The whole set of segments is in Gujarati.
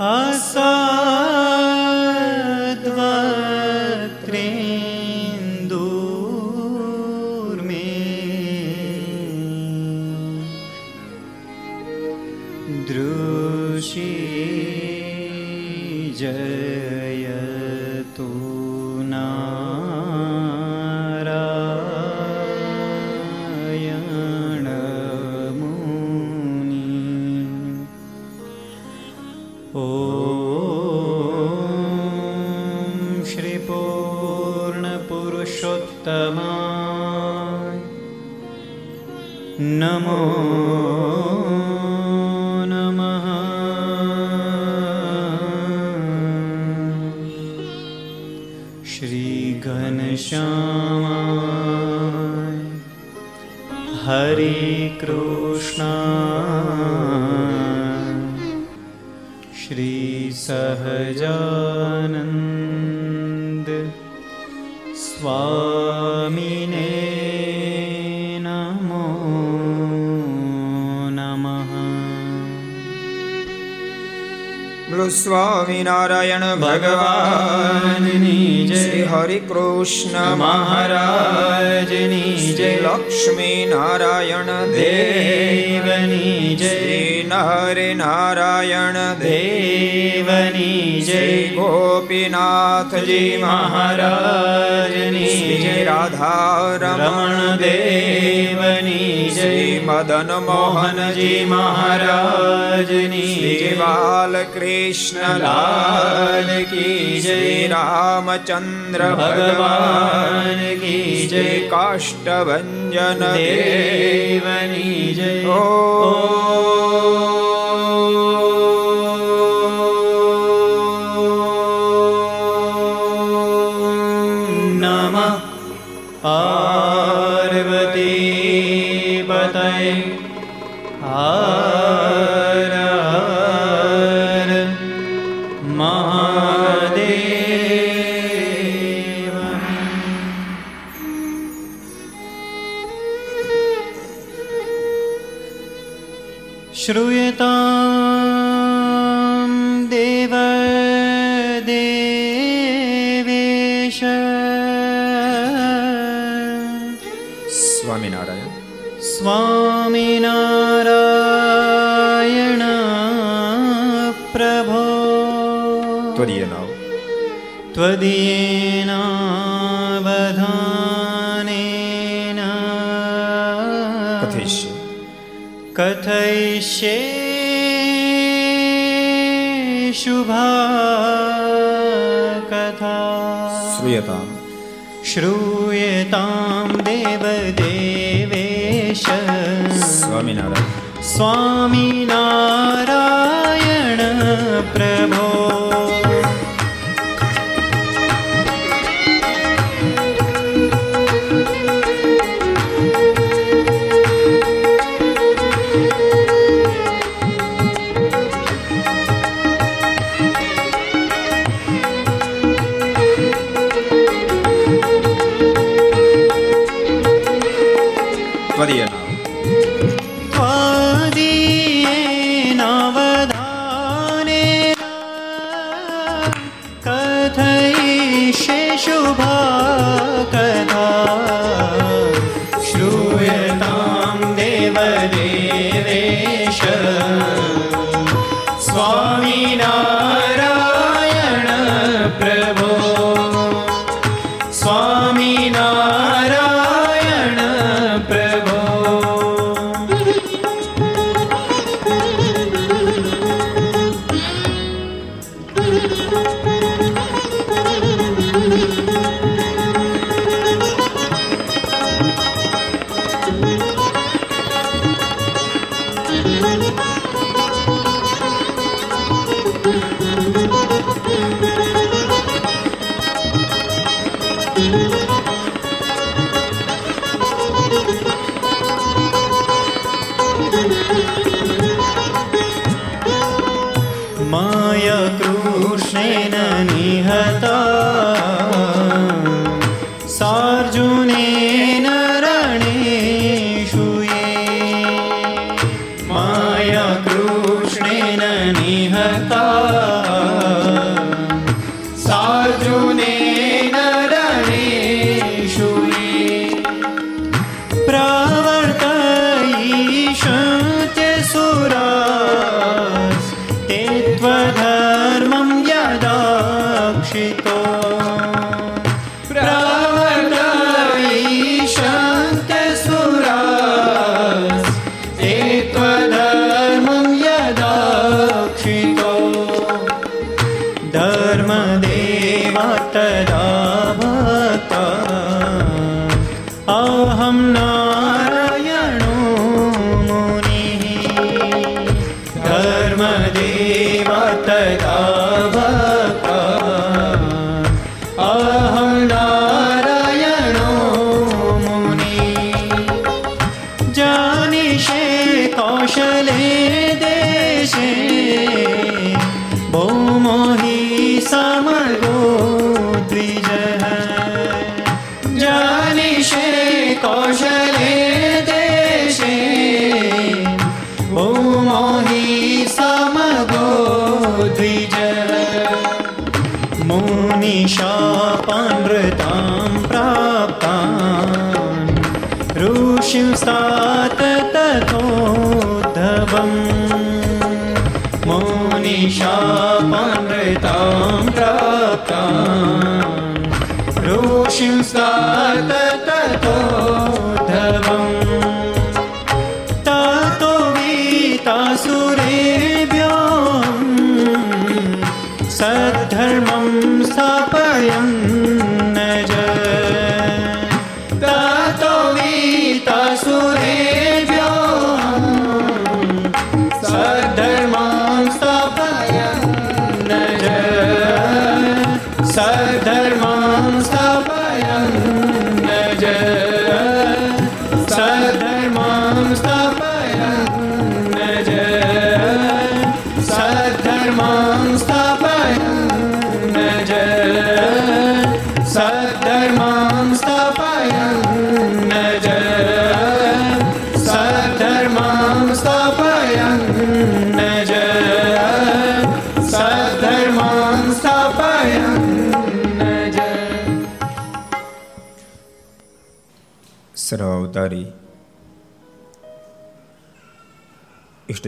સ્વામિનારાયણ ભગવાનની જય. હરિ કૃષ્ણ મહારાજની જય. લક્ષ્મી નારાયણ દેવની જય. નરે નારાયણ દેવની જય. ગોપીનાથજી મહારાજની જય. રાધા રમણ મદન મોહનજી મહારાજની જય બાલકૃષ્ણ લાલ કી જય રામચંદ્ર ભગવાન કી જય કાષ્ટભન દેવની જય ઓ Amém.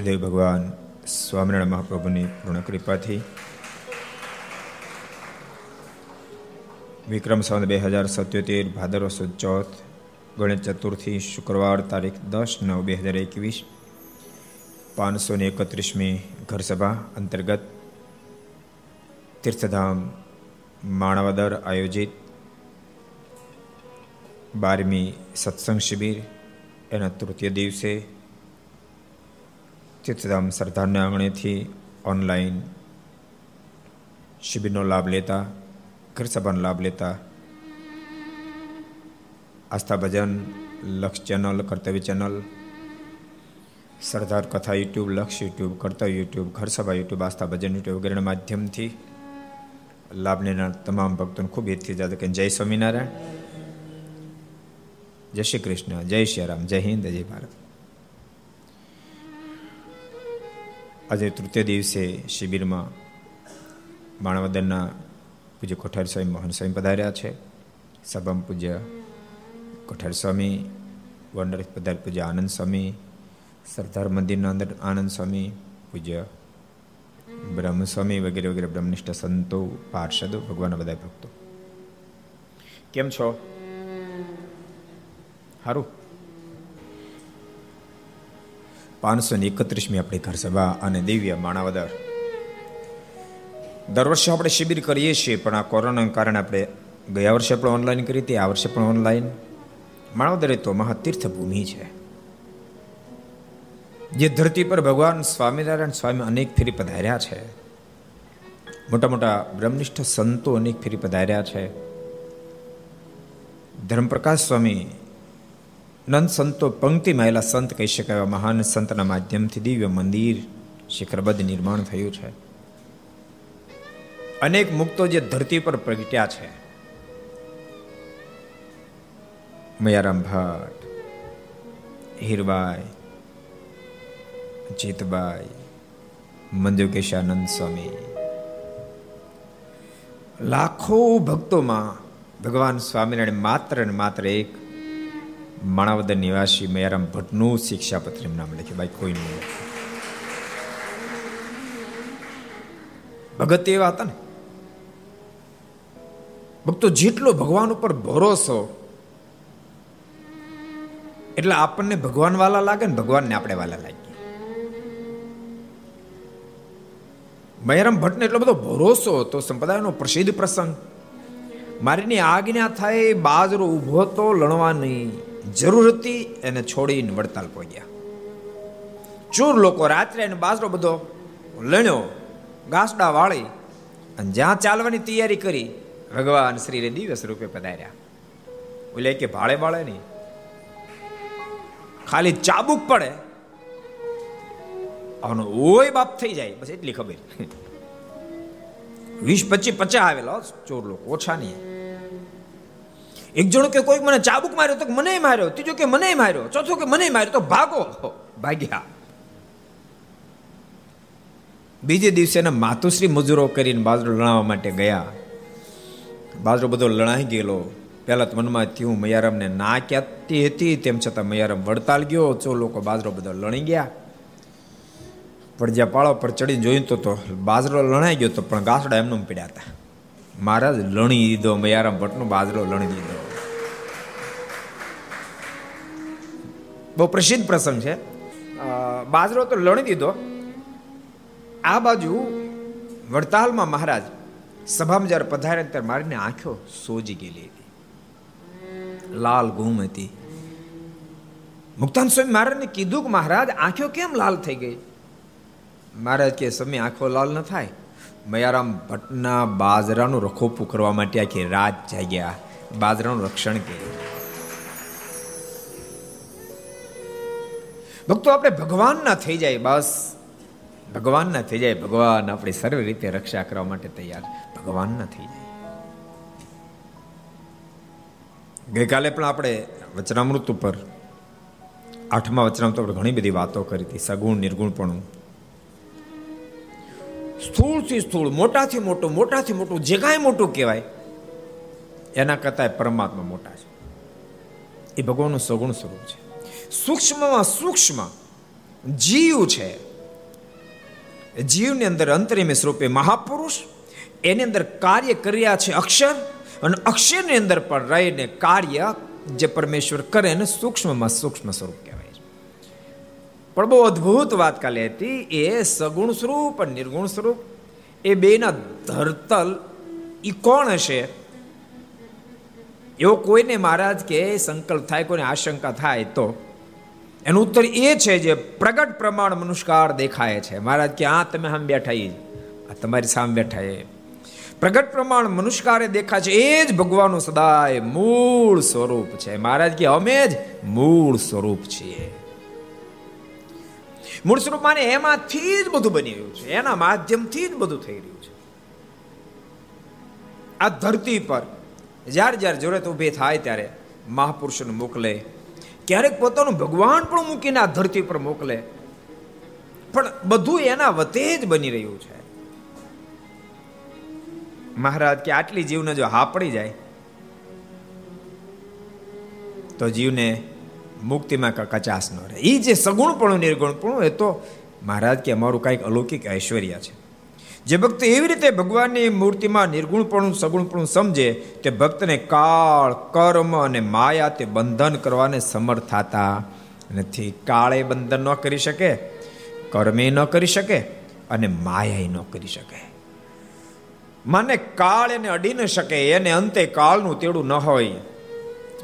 ઈષ્ટદેવ ભગવાન સ્વામિનારાયણ મહાપ્રભુની પૂર્ણ કૃપાથી વિક્રમ સંવત બે હજાર સત્યોતેર ભાદરવ સુદ ચોથ ગણેશ ચતુર્થી શુક્રવાર તારીખ દસ નવ બે હજાર એકવીસ પાંચસો ને એકત્રીસમી ઘરસભા અંતર્ગત તીર્થધામ માણાવદર આયોજિત બારમી સત્સંગ શિબિર. એના તૃતીય દિવસે તીર્થધામ સરદારના આંગણેથી ઓનલાઈન શિબિરનો લાભ લેતા ઘર સભાનો લાભ લેતા આસ્થા ભજન લક્ષ ચેનલ કર્તવ્ય ચેનલ સરદાર કથા યુટ્યુબ લક્ષ યુટ્યુબ કર્તવ્ય યુટ્યુબ ઘર સભા યુટ્યુબ આસ્થા ભજન યુટ્યુબ વગેરેના માધ્યમથી લાભ લેનાર તમામ ભક્તોને ખૂબ હિતથી જાતે કે જય સ્વામિનારાયણ, જય શ્રી કૃષ્ણ, જય શ્રી રામ, જય હિન્દ, જય ભારત. આજે તૃતીય દિવસે શિબિરમાં માણવદરના પૂજ્ય કોઠારી સ્વામી મોહન સ્વામી પધાર્યા છે. સભામાં પૂજ્ય કોઠારી સ્વામી વંડર પધાર પૂજ્ય આનંદ સ્વામી, સરદાર મંદિરના અંદર આનંદ સ્વામી, પૂજ્ય બ્રહ્મસ્વામી વગેરે વગેરે બ્રહ્મનિષ્ઠ સંતો, પાર્ષદો, ભગવાનના બધા ભક્તો. કેમ છો? સારું પાંચસો ને એકત્રીસમી આપણી ઘર સભા અને દિવ્ય માણાવદર. દર વર્ષે આપણે શિબિર કરીએ છીએ, પણ આ કોરોનાના કારણે આપણે ગયા વર્ષે પણ ઓનલાઈન કરી હતી, આ વર્ષે પણ ઓનલાઈન માણાવદર એ તો મહાતીર્થ ભૂમિ છે. જે ધરતી પર ભગવાન સ્વામિનારાયણ સ્વામી અનેક ફેરી પધાર્યા છે. મોટા મોટા બ્રહ્મનિષ્ઠ સંતો અનેક ફેરી પધાર્યા છે. ધર્મપ્રકાશ સ્વામી નંદ સંતો પંક્તિ આવેલા સંત કહી શકાય મહાન સંતના માધ્યમથી દિવ્ય મંદિર શિખરબદ્ધ નિર્માણ થયું છે અનેક મુક્તો જે ધરતી પર પ્રગટ્યા છે મયારામ ભટ્ટ હીરબાઈ જીતબાઈ મંજુકેશાનંદ સ્વામી લાખો ભક્તોમાં ભગવાન સ્વામિનારાયણ માત્ર ને માત્ર એક માણાવદર નિવાસી મયારામ ભટ્ટનું શિક્ષાપત્ર નામ લખ્યું કોઈ નહીં. ભગત એવા હતા ને. ભક્તો જેટલો ભગવાન ઉપર ભરોસો, એટલે આપણને ભગવાન વાલા લાગે ને ભગવાનને આપણે વાલા લાગીએ. મહેરમ ભટ્ટને એટલો બધો ભરોસો હતો, સંપ્રદાયનો પ્રસિદ્ધ પ્રસંગ. મારીની આજ્ઞા થાય, બાજરો ઊભો તો લણવાની જરૂર હતી એને છોડીને વડતાલ પહોંચ્યા. ચોર લોકો રાત્રે એને બાજરો બધો લણ્યો ઘાસડા વાળી અને જ્યાં ચાલવાની તૈયારી કરી, ભગવાન શ્રીને દિવસ રૂપે પધાર્યા. ઓલે કે ભાળે ભાળે નહીં. ખાલી ચાબુક પડે. આનો ઓય બાપ થઈ જાય, બસ એટલી ખબર. વીસ પચીસ પચાસ આવેલા ચોર લોકો, ઓછા નહીં. એક જણો કે કોઈક મને ચાબુક માર્યો તો મને માર્યો, ત્રીજો કે મને માર્યો, ચોથો કે મને માર્યો, તો ભાગો. ભાગ્યા. બીજે દિવસે એના માતુશ્રી મજૂરો કરીને બાજરો લણાવવા માટે ગયા. બાજરો બધો લણાઈ ગયેલો. પહેલા તો મનમાં થયું મયારામને ના ક્યાંતી હતી, તેમ છતાં મયારામ વડતાલ ગયો. ચો લોકો બાજરો બધો લણી ગયા. પણ જ્યાં પાળો પર ચડીને જોયું તો બાજરો લણાઈ ગયો તો પણ ગાસડા એમનેમ પીડ્યા હતા. મહારાજ લણી દીધો, મયારામ ભટ્ટનો બાજરો લણી દીધો. બહુ પ્રસિદ્ધ પ્રસંગ છે. બાજરો તો લણી દીધો. આ બાજુ વડતાલમાં મહારાજ સભામાં જ્યારે પધારે ત્યારે મારીને આંખો સોજી ગયેલી હતી. લાલ ગુમ હતી. મુક્તાન સ્વામી મહારાજને કીધું કે મહારાજ, આંખો કેમ લાલ થઈ ગઈ? મહારાજ કે સમય આંખો લાલ ન થાય. મયારામ ભટ્ટના બાજરાનું રખોપું કરવા માટે આખી રાત જાગ્યા બાજરાનું રક્ષણ કર્યું ભક્તો, આપણે ભગવાનના થઈ જાય, બસ. ભગવાનના થઈ જાય. ભગવાન આપણી સર્વ રીતે રક્ષા કરવા માટે તૈયાર. ભગવાનના થઈ જાય. ગઈકાલે પણ આપણે વચનામૃત ઉપર, આઠમા વચનામૃત ઉપર ઘણી બધી વાતો કરી હતી. સગુણ નિર્ગુણપણું સ્થૂળથી સ્થૂળ, મોટાથી મોટું મોટાથી મોટું, જે કાંઈ મોટું કહેવાય, એના કરતા પરમાત્મા મોટા છે. એ ભગવાનનું સગુણ સ્વરૂપ છે. સૂક્ષ્મમાં સૂક્ષ્મ જીવ છે. જીવની અંદર અંતરિમે સ્વરૂપે મહાપુરુષ, એની અંદર કાર્ય કર્યા છે અક્ષર, અને અક્ષરની અંદર પણ રહીને કાર્ય જે પરમેશ્વર કરે એને સૂક્ષ્મમાં સૂક્ષ્મ સ્વરૂપ કહેવાય. પણ બહુ અદ્ભુત વાત કાલે હતી. એ સગુણ સ્વરૂપ અને નિર્ગુણ સ્વરૂપ, એ બેના ધરતલ એ કોણ હશે? એવો કોઈને મહારાજ કે સંકલ્પ થાય, કોઈને આશંકા થાય તો? એનો ઉત્તર એ છે જે પ્રગટ પ્રમાણ મનુષ્કાર દેખાય છે. મહારાજ કે આ તમે આમ બેઠા આ તમારી સામે બેઠા એ. પ્રગટ પ્રમાણ મનુષ્કારે દેખાય છે. એ જ ભગવાનનું સદાય મૂળ સ્વરૂપ છે. મહારાજ કે, અમે જ મૂળ સ્વરૂપ છીએ. મૂળ સ્વરૂપમાં એમાંથી જ બધું બની રહ્યું છે. એના માધ્યમથી જ બધું થઈ રહ્યું છે. આ ધરતી પર જ્યારે જ્યારે જરૂરત ઊભી થાય ત્યારે મહાપુરુષોને મોકલે, ક્યારેક પોતાનું ભગવાન પણ મૂકીને આ ધરતી પર મોકલે. પણ બધું એના વતે જ બની રહ્યું છે. મહારાજ કે આટલી જીવને જો હા પડી જાય, તો જીવને મુક્તિમાં કચાશ ન રહે. એ જે સગુણપણું નિર્ગુણપણું એ તો મહારાજ કે અમારું કાંઈક અલૌકિક ઐશ્વર્ય છે. જે ભક્ત એવી રીતે ભગવાનની મૂર્તિમાં નિર્ગુણપણું સગુણપણું સમજે, તે ભક્તને કાળ, કર્મ અને માયા તે બંધન કરવાને સમર્થ થતા નથી. કાળે બંધન ન કરી શકે, કર્મે ન કરી શકે અને માયાએ ન કરી શકે. મને કાળ એને અડી ન શકે, એને અંતે કાળનું તેડું ન હોય.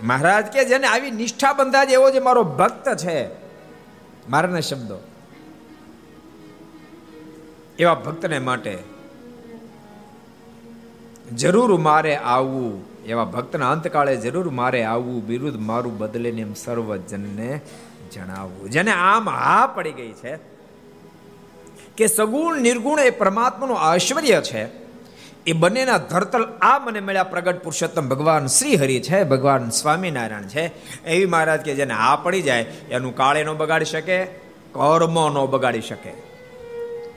મહારાજ કે જેને આવી નિષ્ઠા બંધા એવો જે મારો ભક્ત છે. મારાના શબ્દો. એવા ભક્તને માટે જરૂર મારે આવવું, એવા ભક્તના અંતકાળે જરૂર મારે આવવું વિરુદ્ધ મારું બદલે એમ સર્વજનને જણાવવું. જેને આમ હા પડી ગઈ છે કે સગુણ નિર્ગુણ એ પરમાત્માનું ઐશ્વર્ય છે એ બંનેના ધરતલ આ મને મળ્યા પ્રગટ પુરુષોત્તમ ભગવાન શ્રી હરિ છે, ભગવાન સ્વામિનારાયણ છે. એવી મહારાજ કે જેને આ પડી જાય, એનું કાળે નો બગાડી શકે, કર્મ નો બગાડી શકે.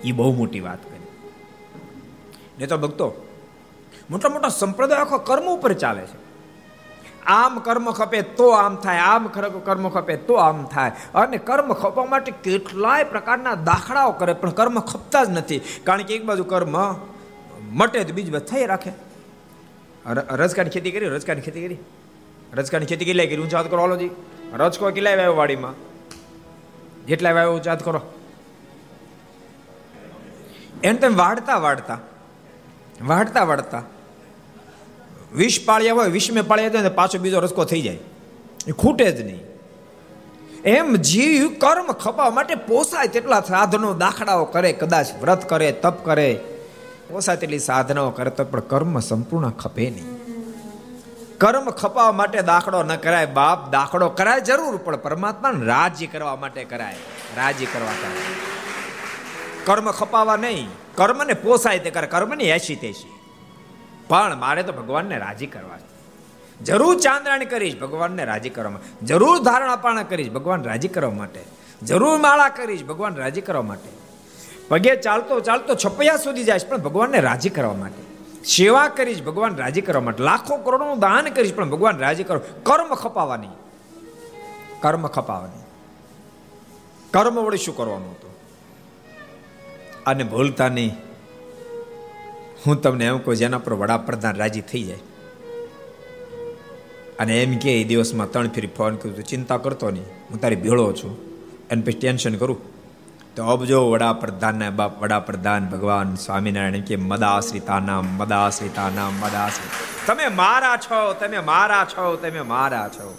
એ બહુ મોટી વાત કરી. ને તો ભક્તો, મોટા મોટા સંપ્રદાય આખો કર્મ ઉપર ચાલે છે. આમ કર્મ ખપે તો આમ થાય, આમ કર્મ ખપે તો આમ થાય. અને કર્મ ખપવા માટે કેટલાય પ્રકારના દાખલાઓ કરે, પણ કર્મ ખપતા જ નથી. કારણ કે એક બાજુ કર્મ મટે તો બીજી થઈ રાખે. રજકાની ખેતી કરી, રજકાની ખેતી કરી. રજકાની ખેતી કેટલાય કરી? ઊંચા કરો ઓલોજી રજકો કેટલાય વાવ્યો વાડીમાં? જેટલા વાવ્યો ઊંચા કરો. એને તમે વાળતા વાળતા વાળતા વાળતા વિષ પાળ્યા હોય વિષમે પાળ્યા હોય પાછો બીજો રસકો થઈ જાય. એ ખૂટે જ નહીં. એમ જીવ કર્મ ખપાવવા માટે પોસાય તેટલા સાધનો દાખલાઓ કરે, કદાચ વ્રત કરે, તપ કરે પોસાય તેટલી સાધનાઓ કરતો પણ કર્મ સંપૂર્ણ ખપે નહીં. કર્મ ખપાવવા માટે દાખલો ન કરાય, બાપ દાખલો કરાય જરૂર, પણ પરમાત્માને રાજી કરવા માટે કરાય, રાજી કરવા કરાય કર્મ ખપાવા નહીં, કર્મને પોસાય તે કરે, કર્મની એસી તેસી. પણ મારે તો ભગવાનને રાજી કરવા જરૂર ચાંદ્રાણી કરીશ, ભગવાનને રાજી કરવા જરૂર ધારણા પાણા કરીશ, ભગવાન રાજી કરવા માટે. જરૂર માળા કરીશ, ભગવાન રાજી કરવા માટે. પગે ચાલતો ચાલતો છપૈયા સુધી જાય પણ ભગવાનને રાજી કરવા માટે. સેવા કરીશ, ભગવાન રાજી કરવા માટે. લાખો કરોડોનું દાન કરીશ, પણ ભગવાન રાજી કરો. કર્મ ખપાવાની કર્મ ખપાવાની કર્મ વડે શું કરવાનું હતું? અને ભૂલતા નહીં. હું તમને એમ કહું, જેના પર વડાપ્રધાન રાજી થઈ જાય. અને એમ કે દિવસમાં ત્રણ ફેરી ફોન કર્યું તું. ચિંતા કરતો નહીં. હું તારી ભેળો છું. એને પછી ટેન્શન કરું. તો અબજો વડાપ્રધાન બાપ વડાપ્રધાન ભગવાન સ્વામિનારાયણ કે મદાશ્રિતા નામ મદાશ્રિતા નામ મદાશ્રિત તમે મારા છો, તમે મારા છો, તમે મારા છો.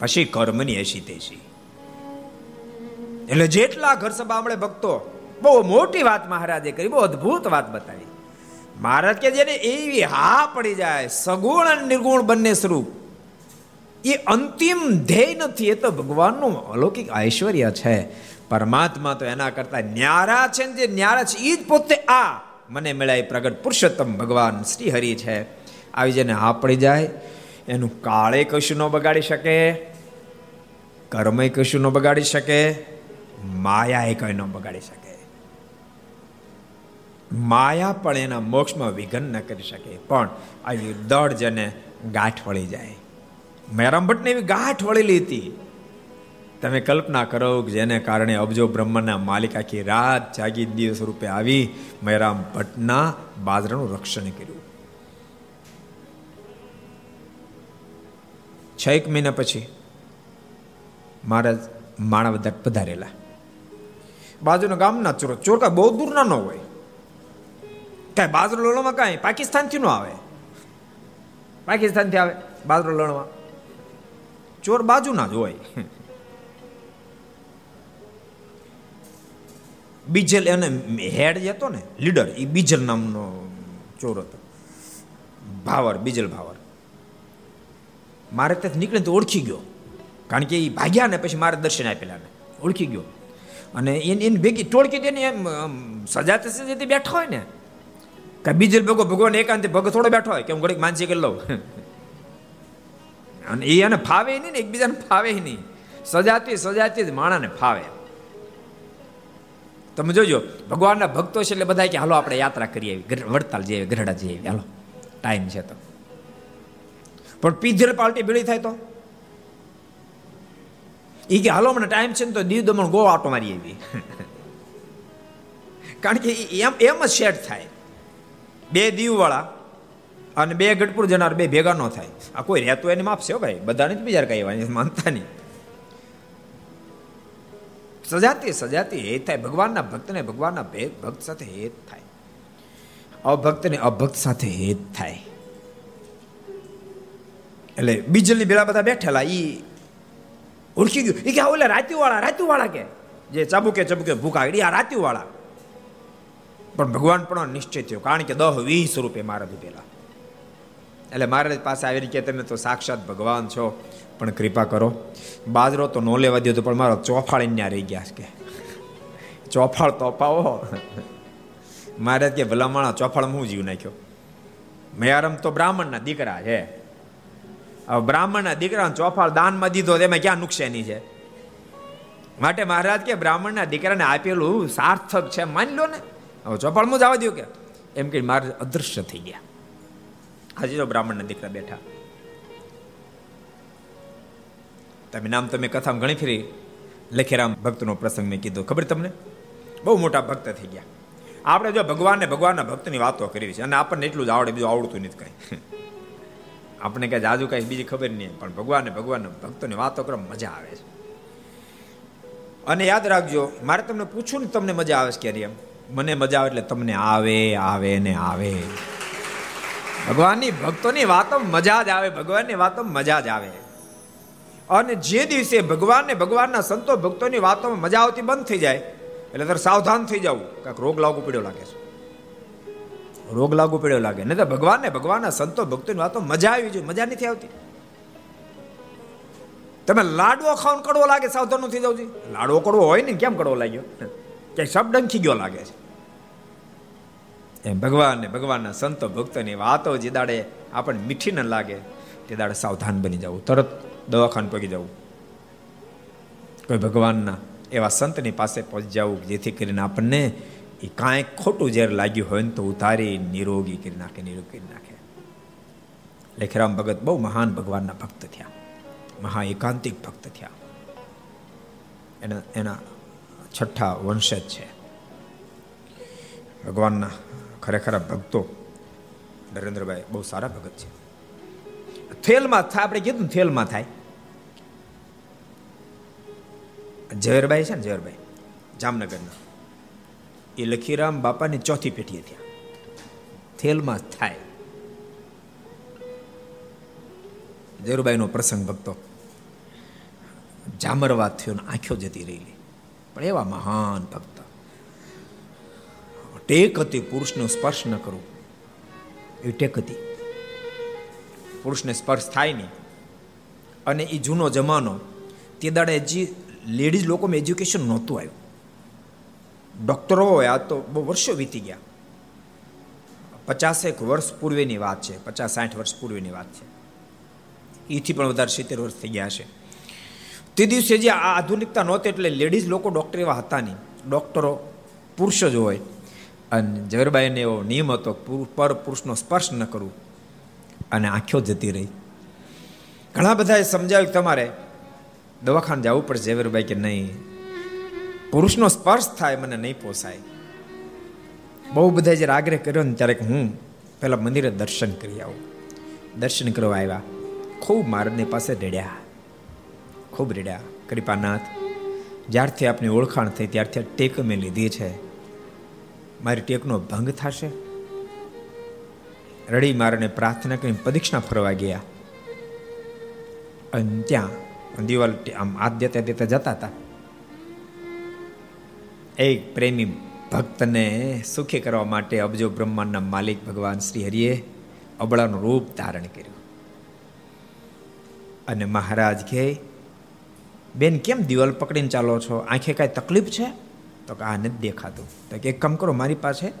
પછી કર્મની એસી તેસી એટલે જેટલા ઘર સભા ભક્તો, બહુ મોટી વાત મહારાજે કરી, બહુ અદ્ભુત વાત બતાવી. મહારાજ કે જેને એવી હા પડી જાય, સગુણ અને નિર્ગુણ બંને સ્વરૂપ, એ અંતિમ ધ્યેય નથી, એ તો ભગવાનનું અલૌકિક ઐશ્વર્ય છે. પરમાત્મા તો એના કરતા ન્યારા છે ને જે ન્યારા છે એ જ પોતે આ મને મળ્યા પ્રગટ પુરુષોત્તમ ભગવાન શ્રી હરિ છે. આવી જેને હા જાય, એનું કાળે કશું ન બગાડી શકે કર્મય કશું ન બગાડી શકે માયા એ કઈ ન બગાડી શકે. માયા પણ એના મોક્ષમાં વિઘન ન કરી શકે, પણ આવી દળ જેને ગાંઠ વળી જાય. મેરામ ભટ્ટને એવી ગાંઠ વળેલી હતી. તમે કલ્પના કરો કે જેને કારણે અબજો બ્રહ્મના માલિક આખી રાત જાગી દિવસ રૂપે આવી મેરામ ભટ્ટના બાજરાનું રક્ષણ કર્યું. છ એક મહિના પછી મહારાજ માણાવ બધા પધારેલા. બાજુના ગામના ચોર ચોરકા બહુ દૂરના ન હોય. કાંઈ બાજરો લણવા કાંઈ? પાકિસ્તાનથી ન આવે. પાકિસ્તાનથી આવે બાજરો લણવા. ચોર બાજુના જ હોય. બીજલ એને હેડ જે હતો ને, લીડર એ બીજલ નામનો ચોર હતો. Power, Bijal power. મારે ત્યાંથી નીકળે તો ઓળખી ગયો. કારણ કે એ ભાગ્યા ને પછી મારે દર્શન આપેલા ને. ઓળખી ગયો. અને એની એની ભેગી ટોળકી તેને એમ સજાતે સજાતે બેઠા હોય ને કે બીજલ ભગો ભગવાન એકાંતે ભગો થોડો બેઠો હોય, કે હું ઘડીક માનસી કરી લઉં. અને એ એને ફાવે નહીં ને, એકબીજાને ફાવે નહીં. સજાતી સજાતી જ, માણાને ફાવે. તમે જોજો, ભગવાનના ભક્તો છે એટલે બધા કે, હાલો, આપણે યાત્રા કરીએ વડતાલ જઈએ ગઢડા જઈએ હાલો, ટાઈમ છે તો. પણ પીધેલ પાર્ટી ભેળી થાય તો? એ કે, હાલો, મને ટાઈમ છે ને તો દીવ દમણ ગો આટો મારી આવી. કારણ કે એમ એમ જ સેટ થાય. બે દીવવાળા અને બે ગઢપુર જનાર બે ભેગા ન થાય. આ કોઈ રહેતો એને માપશે ભાઈ, બધાને જ બીજા કઈ માનતા નહીં. સજાતી સજાતી હેત થાય. ભગવાનના ભક્તને ભગવાનના ભક્ત સાથે હેત થાય. અભક્તને અભક્ત સાથે હેત થાય. એટલે બીજલની બેલા બધા બેઠેલા, ઈ ઓળખી ગયું. એ કે ઓલા રાત્યુવાળા રાત્યુવાળા કે. જે ચાબુકે ચબુકે ભૂખા આગળ, આ રાત્યુવાળા પણ ભગવાન પણ નિશ્ચય થયો, કારણ કે દહ વીસ રૂપે મારા દીધેલા એટલે મારા પાસે આવીને કે, તમે તો સાક્ષાત ભગવાન છો. પણ કૃપા કરો. બાજરો તો નો લેવા દો પણ મારો ચોફાળ ત્યાં રહી ગયા કે. ચોફાળ તો અપાવો. મારે કે ભલામણા ચોફાળ હું જીવ નાખ્યો? મયારમ તો બ્રાહ્મણના દીકરા છે. હવે બ્રાહ્મણના દીકરાને ચોફાળ દાનમાં દીધો તેમાં ક્યાં નુકસાની છે? માટે મહારાજ કે બ્રાહ્મણના દીકરાને આપેલું સાર્થક છે, માની લો ને. હવે ચોફાળમાં જ આવવા દો કે. એમ કે મારે અદૃશ્ય થઈ ગયા. આજે તો બ્રાહ્મણના દીકરા બેઠા. તમે નામ તમે કથામાં ઘણી ફેરી લખીરામ ભક્તનો પ્રસંગ મેં કીધો. ખબર તમને? બહુ મોટા ભક્ત થઈ ગયા. આપણે જો ભગવાનને ભગવાનના ભક્તની વાતો કરવી છે અને આપણને એટલું જ આવડે, બીજું આવડતું નથી કાંઈ. આપણે કાંઈ જાજુ કાંઈ બીજી ખબર નહીં પણ ભગવાનને ભગવાનના ભક્તોની વાતો કરવા મજા આવે છે. અને યાદ રાખજો, મારે તમને પૂછું ને તમને મજા આવે છે ક્યારે એમ? મને મજા આવે એટલે તમને આવે આવે ને આવે. ભગવાનની ભક્તોની વાતો મજા જ આવે, ભગવાનની વાતો મજા જ આવે. અને જે દિવસે ભગવાનને, ભગવાનના સંતો, ભક્તોની વાતોમાં મજા આવતી બંધ થઈ જાય, એટલે તારે સાવધાન થઈ જવું. કાંઈક રોગ લાગુ પડ્યો લાગે છે. રોગ લાગુ પડ્યો લાગે. નહીં તો ભગવાનને, ભગવાનના સંતો, ભક્તોની વાતો મજા આવી જોઈએ મજા નથી આવતી. તમે લાડવો ખાવ કડવો લાગે, સાવધાન થઈ જવું લાડવો કડવો હોય ને, કેમ કડવો લાગ્યો? ક્યાંય શબ્દ ડંખી ગયો લાગે છે. એમ ભગવાન ને ભગવાનના સંતો, ભક્તોની વાતો જે દાડે આપણને મીઠી ન લાગે, તે દાડે સાવધાન બની જવું. તરત દવાખાને પગી જવું. કોઈ ભગવાનના એવા સંતની પાસે પહોંચી જવું, જેથી કરીને આપણને એ કાંઈ ખોટું ઝેર લાગ્યું હોય ને તો ઉતારી નિરોગી કરી નાખે, નિરોગી કરી નાખે. લેખરામ ભગત બહુ મહાન ભગવાનના ભક્ત થયા. મહા એકાંતિક ભક્ત થયા. એના એના છઠ્ઠા વંશજ છે. ભગવાનના ખરેખર ભક્તો નરેન્દ્રભાઈ બહુ સારા ભગત છે. થેલમાં આપણે કીધું થેલમાં થાય. ઝવેરભાઈ છે ને ઝવેરભાઈ જામનગરના. એ લખીરામ બાપાની ચોથી પેઢી થયા થેલમાં થાય. ઝવેરભાઈનો પ્રસંગ ભક્તો. જામરવા થયો આંખો જતી રહેલી. પણ એવા મહાન ભક્ત. ટેક હતી, પુરુષનો સ્પર્શ ન કરવું. એ ટેક હતી. પુરુષને સ્પર્શ થાય નહીં. અને એ જૂનો જમાનો, તે દાડે હજી લેડીઝ લોકોમાં એજ્યુકેશન નહોતું આવ્યું. ડૉક્ટરો હોય, આ તો બહુ વર્ષો વીતી ગયા. પચાસેક વર્ષ પૂર્વેની વાત છે, પચાસ સાઠ વર્ષ પૂર્વેની વાત છે. એથી પણ વધારે સિત્તેર વર્ષ થઈ ગયા છે તે દિવસે જે આ આધુનિકતા નહોતી એટલે લેડીઝ લોકો ડૉક્ટર એવા હતા નહીં. ડૉક્ટરો પુરુષ જ હોય. અને ઝવેરબાઈને એવો નિયમ હતો પર પુરુષનો સ્પર્શ ન કરવું. અને આંખો જતી રહી. ઘણા બધાએ સમજાવ્યું તમારે દવાખાને જવું પડશે ઝવેરભાઈ કે નહીં. પુરુષનો સ્પર્શ થાય, મને નહીં પોસાય. બહુ બધા જ્યારે આગ્રહ કર્યો ને ત્યારે હું પહેલાં મંદિરે દર્શન કરી આવું. દર્શન કરવા આવ્યા. ખૂબ મારદની પાસે રેડ્યા. ખૂબ રેડ્યા. કૃપાનાથ, જ્યારથી આપની ઓળખાણ થઈ, ત્યારથી આ ટેક મેં લીધી છે. મારી ટેકનો ભંગ થશે? રડી મારને પ્રાર્થના કરીને પદીક્ષણા ફરવા ગયા. અને ત્યાં દિવાલ આમ હાથ દેતા દેતા જતા હતા. એક પ્રેમી ભક્તને સુખી કરવા માટે અબજો બ્રહ્માંડના માલિક ભગવાન શ્રી હરિએ અબળાનું રૂપ ધારણ કર્યું. અને મહારાજ કહે, બેન, કેમ દિવાલ પકડીને ચાલો છો? આંખે કાંઈ તકલીફ છે? તો કે, આ નથી દેખાતું. તો કે, એક કામ કરો, મારી પાસે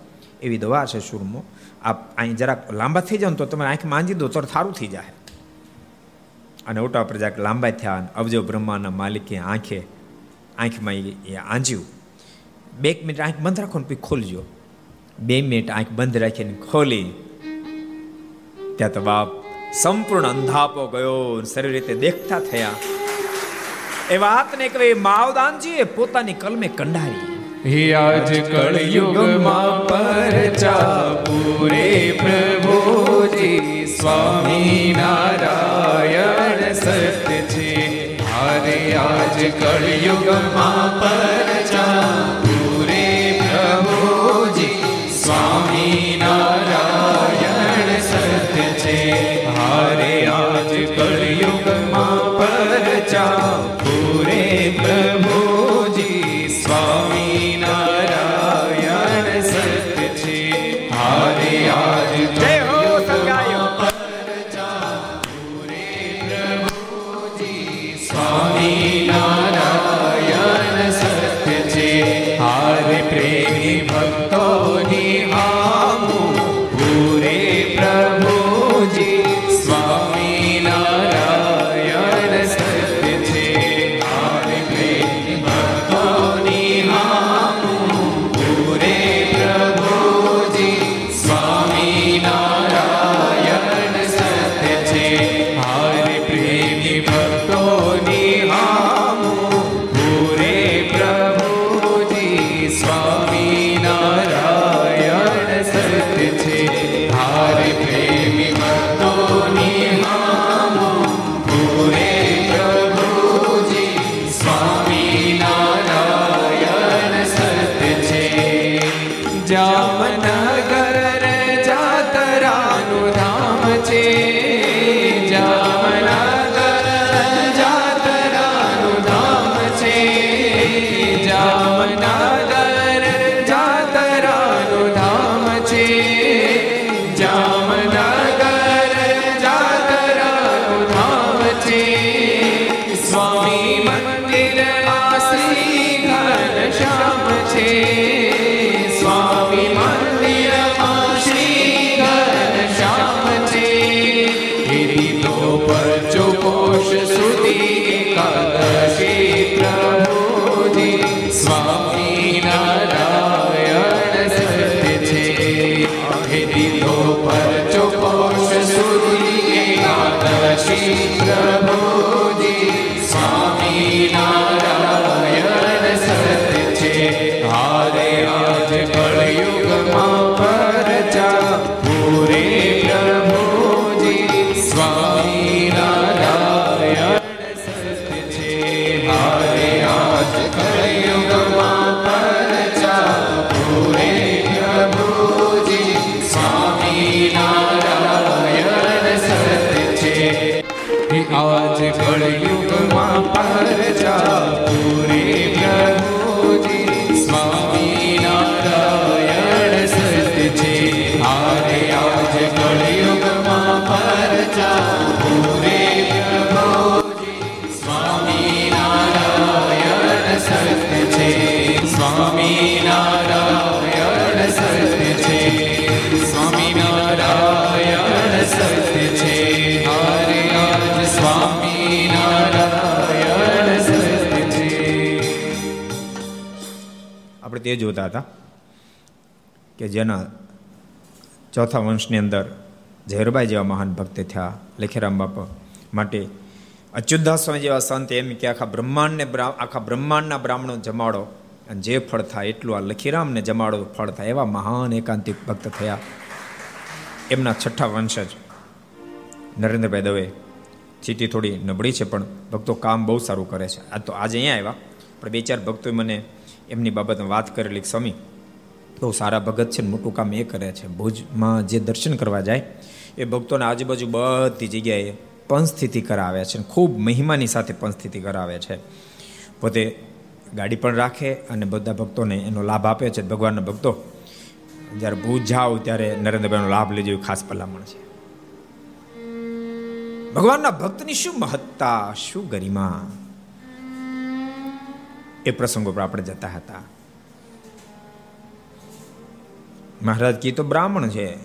એવી દવા છે, સુરમો. આપ અહીં જરાક લાંબા થઈ જાવ તો તમે આંખ માંજી દો, તો સારું થઈ જાય અને ઓટા પર જરાક લાંબા થયા અબજો બ્રહ્માના માલિકે આંખે, આંખમાં એ આંજ્યું. બે મિનિટ આંખ બંધ રાખો ને પછી ખોલજો. બે મિનિટ આંખ બંધ રાખીને ખોલી. ત્યાં તો બાપ સંપૂર્ણ અંધાપો ગયો શરીર રીતે દેખતા થયા. એ વાતને કહેવાય માવદાનજીએ પોતાની કલમે કંડારી. હે આજ કળયુગમાં પરચા પૂરે પ્રભુજી સ્વામી નારાયણ સત છે. હારે આજ કળયુગમાં પૂરે free. જોતા હતા કે જેના ચોથા વંશની અંદર ઝેરબાઈ જેવા મહાન ભક્ત થયા લખીરામ બાપા માટે અચ્યુતદાસ સ્વામી જેવા સંત એમ કે આખા બ્રહ્માંડને આખા બ્રહ્માંડના બ્રાહ્મણો જમાડો અને જે ફળ થાય એટલું આ લખીરામને જમાડો ફળ થાય એવા મહાન એકાંતિક ભક્ત થયા. એમના છઠ્ઠા વંશજ નરેન્દ્રભાઈ દવે સ્થિતિ થોડી નબળી છે પણ ભક્તો કામ બહુ સારું કરે છે. આ તો આજે અહીંયા આવ્યા, પણ બે ચાર ભક્તોએ મને એમની બાબતમાં વાત કરેલી સ્વામી, બહુ સારા ભગત છે મોટું કામ એ કરે છે. ભુજમાં જે દર્શન કરવા જાય, એ ભક્તોને આજુબાજુ બધી જગ્યાએ પંચસ્થિતિ કરાવે છે ખૂબ મહિમાની સાથે પંચસ્થિતિ કરાવે છે. પોતે ગાડી પણ રાખે અને બધા ભક્તોને એનો લાભ આપે છે. ભગવાનના ભક્તો, જ્યારે ભૂજ જાઓ ત્યારે નરેન્દ્રભાઈનો લાભ લેજો ખાસ ભલામણ છે. ભગવાનના ભક્તની શું મહત્તા, શું ગરિમા? એ પ્રસંગો પર આપણે જતા હતા. મહારાજ કી તો બ્રાહ્મણ છે.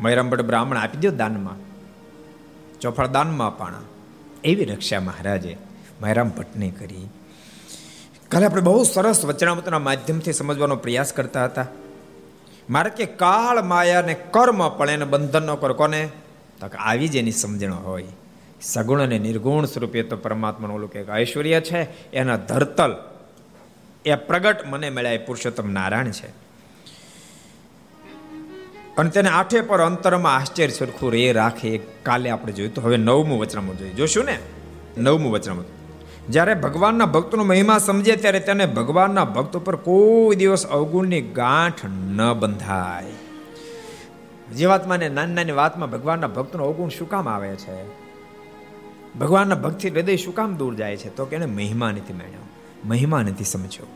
મયરામ ભટ્ટ બ્રાહ્મણ આપી દો દાનમાં. ચોફળ દાનમાં પણ એવી રક્ષા મહારાજે મહેરામ ભટ્ટને કરી. કાલે આપણે બહુ સરસ વચનામતના માધ્યમથી સમજવાનો પ્રયાસ કરતા હતા. મારે કે કાળ માયા ને કર્મ પણ એને બંધન ન કરો. કોને? તો આવી જ એની સમજણ હોય. સગુણ અને નિર્ગુણ સ્વરૂપે તો પરમાત્માનું ઓલું કે ઐશ્વર્ય છે, એના ધરતલ, એ પ્રગટ મને મળ્યા પુરુષોત્તમ નારાયણ છે. અને તેને આઠે પર અંતરમાં આશ્ચર્ય સરખું રે રાખે કાલે આપણે જોયું તો. હવે નવમું વચનામાં જોઈએ. જોશું ને? નવમું વચનામાં. જ્યારે ભગવાનના ભક્તનો મહિમા સમજે ત્યારે તેને ભગવાનના ભક્ત ઉપર કોઈ દિવસ અવગુણની ગાંઠ ન બંધાય. જીવાત્માને નાની નાની વાતમાં ભગવાનના ભક્તનો અવગુણ શું કામ આવે છે? ભગવાનના ભક્તિ હૃદય શું કામ દૂર જાય છે? તો કે એને મહિમા નથી મેળ્યો. મહિમા નથી સમજ્યો.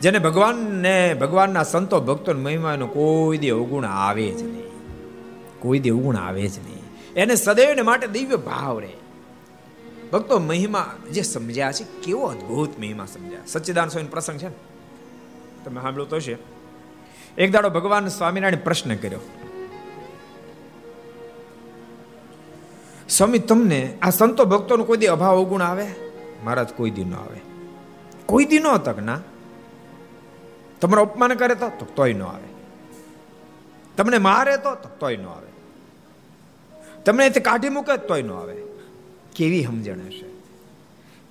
જેને ભગવાનને, ભગવાનના સંતો ભક્તો મહિમાનો કોઈ દે અવગુણ આવે જ નહીં. કોઈ દે અવગુણ આવે જ નહીં. એને સદૈવને માટે દિવ્ય ભાવ રહે. ભક્તો મહિમા જે સમજ્યા છે, કેવો અદ્ભુત મહિમા સમજ્યા. સચ્ચિદાન સ્વામી પ્રસંગ છે તમે સાંભળ્યું તો છે એક દાડો ભગવાન સ્વામિનારાયણ પ્રશ્ન કર્યો. સ્વામી, તમને આ સંતો ભક્તોનો કોઈ દી અભાવ અવગુણ આવે? મહારાજ, કોઈ દી ન આવે. કોઈ દી ન તક ના? તમારો અપમાન કરે તો? તોય ન આવે. તમને મારે તો? તોય ન આવે. તમને કાઢી મૂકે તોય ન આવે. કેવી સમજણ હશે?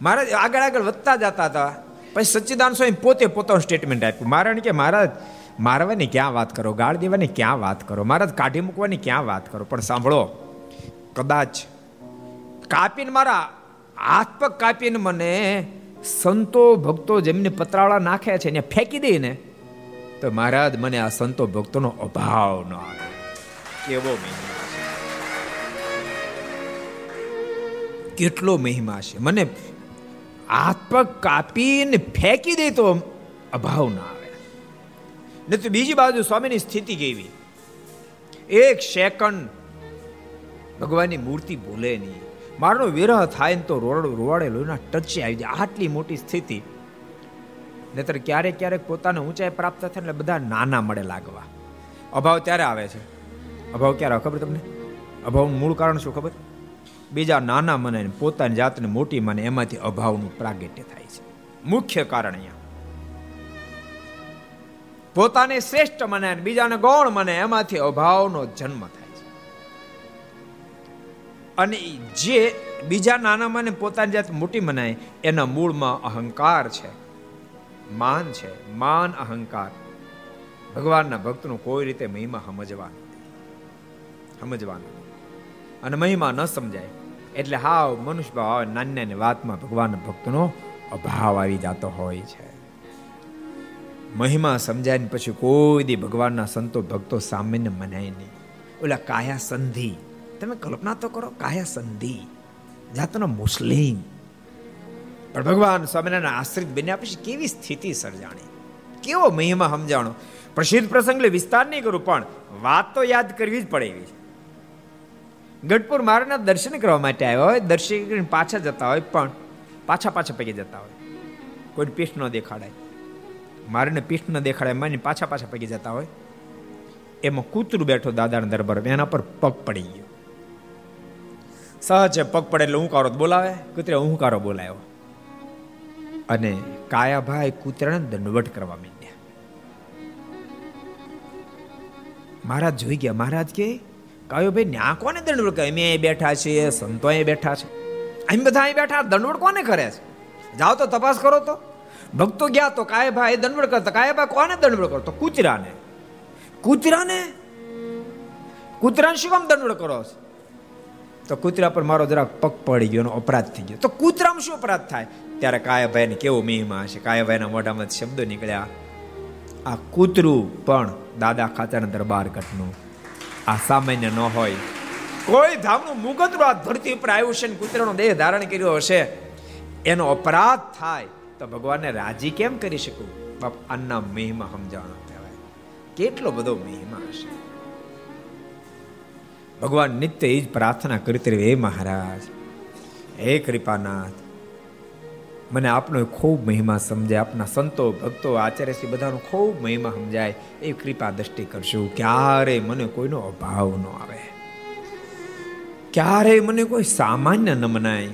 મહારાજ, આગળ આગળ વધતા જતા હતા. પછી સચ્ચિદાન સ્વામી પોતે પોતાનું સ્ટેટમેન્ટ આપ્યું. મારણ કે, મહારાજ, મારવાની ક્યાં વાત કરો? ગાળ દેવાની ક્યાં વાત કરો? મહારાજ, કાઢી મૂકવાની ક્યાં વાત કરો? પણ સાંભળો. કદાચ કાપીને મારા હાથ પગ કાપીને મને સંતો ભક્તો જેમને પતરાળા નાખ્યા છે એને ફેંકી દે ને તો મહારાજ, મને આ સંતો ભક્તોનો અભાવ ન આવે. કેવો મહિમા કેટલો મહિમા છે. મને હાથ પગ કાપીને ફેંકી દે તો અભાવ ના આવે. ને તો બીજી બાજુ સ્વામીની સ્થિતિ કેવી? એક સેકન્ડ ભગવાનની મૂર્તિ ભૂલે નહીં. મારો વિરહ થાય ને તો રોડ રોવાડે લોહીના ટચે આવી જાય. આટલી મોટી સ્થિતિ. નહીતર ક્યારેક ક્યારેક પોતાને ઊંચાઈ પ્રાપ્ત થાય એટલે બધા નાના મળે લાગવા. અભાવ ત્યારે આવે છે. અભાવ ક્યારે ખબર તમને? અભાવનું મૂળ કારણ શું ખબર? બીજા નાના મને પોતાની જાતને મોટી મને એમાંથી અભાવનું પ્રાગટ્ય થાય છે. મુખ્ય કારણ અહીંયા. પોતાને શ્રેષ્ઠ મને બીજાને ગૌણ મને એમાંથી અભાવનો જન્મ થાય. અને જે બીજા નાનામાં ને પોતાની જાત મોટી મનાય, એના મૂળમાં અહંકાર છે. માન છે. માન અહંકાર. ભગવાનના ભક્તનું કોઈ રીતે મહિમા સમજવાનું સમજવાનું અને મહિમા ન સમજાય. એટલે હાવ મનુષ્ય ભાવ નાની વાતમાં ભગવાનના ભક્તનો અભાવ આવી જતો હોય છે. મહિમા સમજાય પછી કોઈ દી ભગવાનના સંતો ભક્તો સામાન્ય મનાય નહીં. ઓલા કાયા સંધિ. તમે કલ્પના તો કરો, કાયા સંધિ? જાતનો મુસ્લિમ. પણ ભગવાન સ્વામિનારાયણ આશ્રિત બન્યા પછી કેવી સ્થિતિ સર્જાણી કેવો મહિમા સમજાણો? પ્રસિદ્ધ પ્રસંગ વિસ્તાર નહીં કરું, પણ વાત તો યાદ કરવી જ પડે એવી ગઢપુર મારાના દર્શન કરવા માટે આવ્યા હોય દર્શન કરીને પાછા જતા હોય, પણ પાછા પાછા પૈકી જતા હોય. કોઈ પીઠ ન દેખાડાય. મારને પીઠ ન દેખાડાય માની પાછા પાછા પગે જતા હોય. એમાં કૂતરું બેઠો દાદાના દરબાર એના પર પગ પડી ગયો. સહજ પગ પડે એટલે હું કારો બોલાવે? કૂતરે હું કારો બોલાયો. અને કાયાભાઈ કૂતરાને દંડવટ કરવા માંડ્યા. મહારાજ જોઈ ગયા. મહારાજ કે કહ્યું ભાઈ ન્યા કોને દંડવડ કરે? અમે અહીં બેઠા છીએ, સંતો અહીં બેઠા છે. અહીં બધા અહીં બેઠા. દંડવડ કોને કરે છે? જાઓ તો તપાસ કરો તો. ભક્તો ગયા તો કાય ભાઈ દંડવડ કરતા. કાય ભાઈ કોને દંડવડ કરતો કૂતરાને. કૂતરાને? કૂતરાને શું કામ દંડવડ કરો છો? તો કૂતરા પર મારો જરાક પગ પડી ગયો એનો અપરાધ થઈ ગયો. તો કૂતરામાં શું અપરાધ થાય? ત્યારે કાયાભાઈને કેવો મહિમા છે કાયાભાઈના મોઢામાં શબ્દો નીકળ્યા. આ કૂતરું પણ દાદા ખાતાના દરબાર કટનું આ સામાન્ય ન હોય. કોઈ ધામનું મુગતરું આ ધરતી ઉપર આવ્યું છે કૂતરાનો દેહ ધારણ કર્યો હશે. એનો અપરાધ થાય. તો ભગવાનને રાજી કેમ કરી શકું? બાપ, આના મહિમા સમજાવવાનો કહેવાય. કેટલો બધો મહિમા હશે. ભગવાન નિત્ય એ જ પ્રાર્થના કરતી હે મહારાજ, હે કૃપાનાથ, મને આપનો ખૂબ મહિમા સમજાય, આપના સંતો, ભક્તો, આચાર્યશ્રી બધાનો ખૂબ મહિમા સમજાય, એ કૃપા દ્રષ્ટિ કરશું. ક્યારે મને કોઈનો અભાવ ન આવે. ક્યારે મને કોઈ સામાન્ય ન મનાય.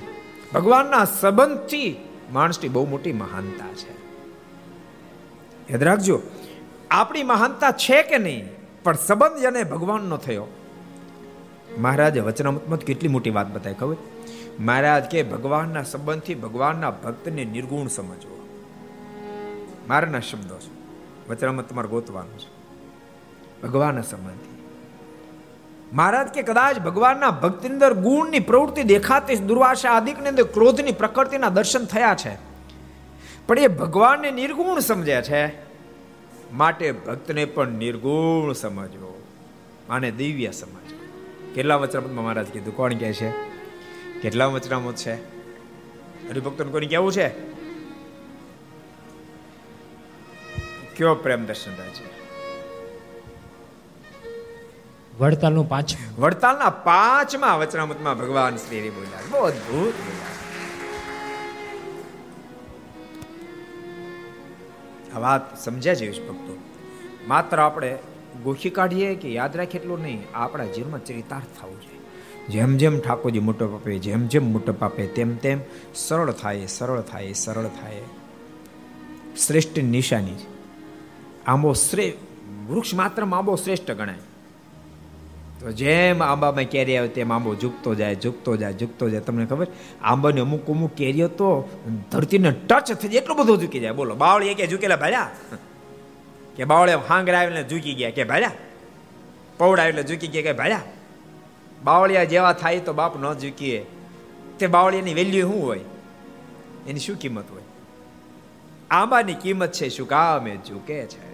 ભગવાનના સંબંધથી માણસની બહુ મોટી મહાનતા છે. યાદ રાખજો, આપણી મહાનતા છે કે નહીં, પણ સંબંધ જેને ભગવાનનો થયો. મહારાજે વચનામૃતમાં કેટલી મોટી વાત બતાવી, ખબર? મહારાજ કે, ભગવાનના સંબંધથી ભગવાનના ભક્તને નિર્ગુણ સમજવો. મારાના શબ્દો છે. વચનામૃત તમારે ગોતવાનું છે. ભગવાનના સંબંધથી. મહારાજ કે, કદાચ ભગવાનના ભક્તિની અંદર ગુણની પ્રવૃત્તિ દેખાતી દુર્વાસા આદિકની અંદર ક્રોધની પ્રકૃતિના દર્શન થયા છે. પણ એ ભગવાનને નિર્ગુણ સમજ્યા છે. માટે ભક્તને પણ નિર્ગુણ સમજવો. અને દિવ્ય સમજવો. કેટલા વચનામૃતમાં મહારાજ કીધું? કોણ કહે છે? કેટલા વચનામૃત છે? હરિભક્તોને કોઈને કેવું છે? કયો પ્રેમ દર્શન છે? વડતાલનું પાંચ વડતાલના પાંચમા વચનામૃતમાં ભગવાન શ્રી હરિ બોલ્યા બહુ અદભુત આ વાત સમજ્યા જેવી ભક્તો. માત્ર આપણે ગોખી કાઢીએ કે યાદ રાખીએ એટલું નહીં, આપણા જીવનમાં ચરિતાર્થ થવું જોઈએ. જેમ જેમ ઠાકોરજી મોટો પાપે, જેમ જેમ મોટો પાપે, તેમ તેમ સરળ થાય સરળ થાય સરળ થાય. શ્રેષ્ઠ નિશાની છે. આંબો શ્રેષ્ઠ વૃક્ષ માત્ર આંબો શ્રેષ્ઠ ગણાય. તો જેમ આંબામાં કેરી આવે તેમ આંબો ઝૂકતો જાય ઝૂકતો જાય ઝૂકતો જાય. તમને ખબર? આંબાની અમુક અમુક કેરીઓ તો ધરતીને ટચ થઈ જાય, એટલો બધો ઝૂકી જાય. બોલો બાવળી કે ઝૂકેલા ભાડ્યા કે બાવળે હાંગરા આવીને ઝૂકી ગયા કે ભાડ્યા પૌડા એટલે ઝૂકી ગયા કે ભાડ્યા બાવળિયા જેવા થાય તો બાપ ન ઝૂકીએ. તે બાવળિયાની વેલ્યુ શું હોય? એની શું કિંમત હોય? આંબાની કિંમત છે શું કામે ઝૂકે છે?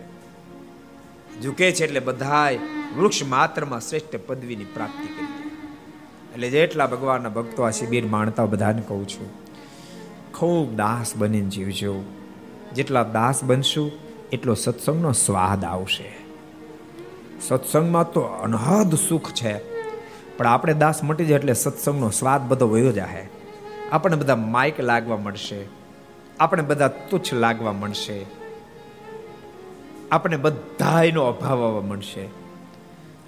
ઝૂકે છે એટલે બધાય વૃક્ષ માત્રમાં શ્રેષ્ઠ પદવીની પ્રાપ્તિ કરી એટલે જેટલા ભગવાનના ભક્તો આ શિબિર માણતા બધાને કહું છું, ખૂબ દાસ બનીને જીવજો. જેટલા દાસ બનશું એટલો સત્સંગનો સ્વાદ આવશે. સત્સંગમાં તો અનહદ સુખ છે, પણ આપણે દાસ મટી જાય એટલે સત્સંગનો સ્વાદ બધો વયો જાહે. આપણને બધા માઇક લાગવા મળશે આપણે બધા તુચ્છ લાગવા મળશે આપણે બધાનો અભાવ આવવા મળશે,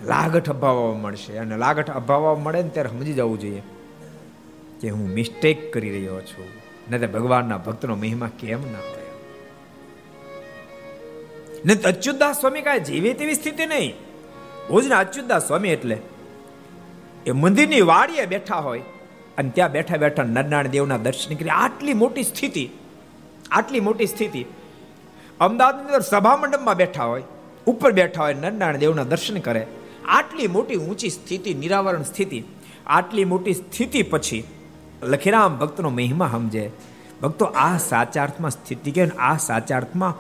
લાગઠ અભાવવા મળશે, અને લાગઠ અભાવવા મળે ને ત્યારે સમજી જવું જોઈએ કે હું મિસ્ટેક કરી રહ્યો છું. નહીં ભગવાનના ભક્તનો મહિમા કેમ ના હોય ને અચ્યુતદાસ સ્વામી કાંઈ જીવે તેવી સ્થિતિ નહીં. ભુજના અચ્યુતદાસ સ્વામી એટલે એ મંદિરની વાડીએ બેઠા હોય અને ત્યાં બેઠા બેઠા નરનાણ દેવના દર્શન કરી આટલી મોટી સ્થિતિ, આટલી મોટી સ્થિતિ. અમદાવાદની અંદર સભા મંડપમાં બેઠા હોય, ઉપર બેઠા હોય, નરનારાયણ દેવના દર્શન કરે. આટલી મોટી ઊંચી સ્થિતિ, નિરાવરણ સ્થિતિ, આટલી મોટી સ્થિતિ પછી લખીરામ ભક્તનો મહિમા સમજે. ભક્તો આ સાચા અર્થમાં સ્થિતિ કે આ સાચા અર્થમાં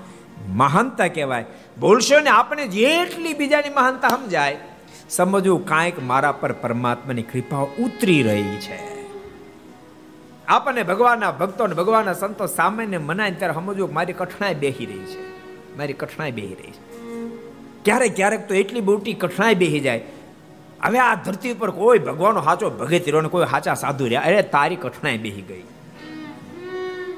મહાનતા કહેવાય. બોલશો ને આપણે જેટલી બીજાની મહાનતા સમજાય, સમજવું કાંઈક મારા પર પરમાત્માની કૃપા ઉતરી રહી છે. આપણને ભગવાનના ભક્તો અને ભગવાનના સંતો સામાન્ય મનાય ત્યારે સમજવું મારી કઠણાઈ બેહી રહી છે. મારી કઠણાઈ બેહી રહી છે. ક્યારેક ક્યારેક તો એટલી મોટી કઠણાઈ બેહી જાય. હવે આ ધરતી ઉપર કોઈ ભગવાનનો સાચો ભગત રહ્યો કોઈ સાચા સાધુ રહ્યા, અરે તારી કઠણાઈ બેહી ગઈ.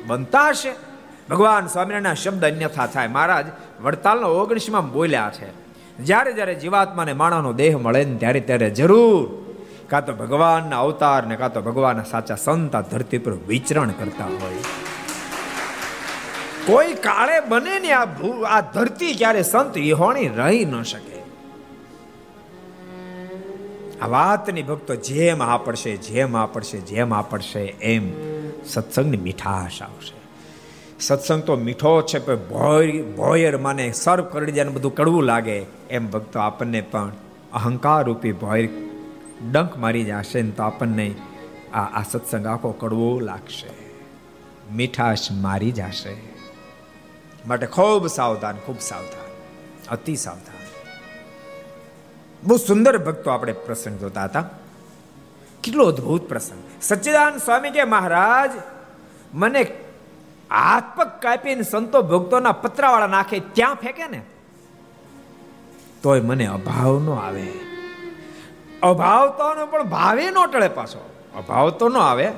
બનતા હશે. ભગવાન સ્વામિનારાયણના શબ્દ અન્યથા થાય. મહારાજ, વડતાલનો ઓગણીસમાં બોલ્યા છે, જ્યારે જ્યારે જીવાત્માને માણાનો દેહ મળે ને ત્યારે ત્યારે જરૂર. કાં તો ભગવાનના અવતાર ને કાં તો ભગવાનના સાચા સંત આ ધરતી પર વિચરણ કરતા હોય. કોઈ કાળે બને ને આ આ ધરતી ક્યારે સંત વિહોણી રહી ન શકે. આ વાતની ભક્તો જેમ આ જેમ આ જેમ આ એમ સત્સંગની મીઠાશ આવશે. સત્સંગ તો મીઠો છે, પણ ભોય, ભોયર માને સર્વ કરી જાય બધું કડવું લાગે. એમ ભક્તો આપણને પણ અહંકાર રૂપી ભોયર ડંક મારી જશે ને તો આપણને આ આ સત્સંગ આખો કડવો લાગશે. મીઠાશ મારી જશે. માટે ખૂબ સાવધાન ખૂબ સાવધાન, અતિ સાવધાન. બહુ સુંદર ભક્તો આપણે પ્રસંગ જોતા હતા. કેટલો અદ્ભુત પ્રસંગ. સચ્ચિદાન સ્વામી કે મહારાજ, મને હાથ પગ કાપીને સંતો ભક્તોના પતરાવાળા નાખે ત્યાં ફેંકે ને? તોય મને અભાવ નો આવે. અભાવ તો પણ ભાવે નો ટળે પાછો. અભાવ તો ન આવે,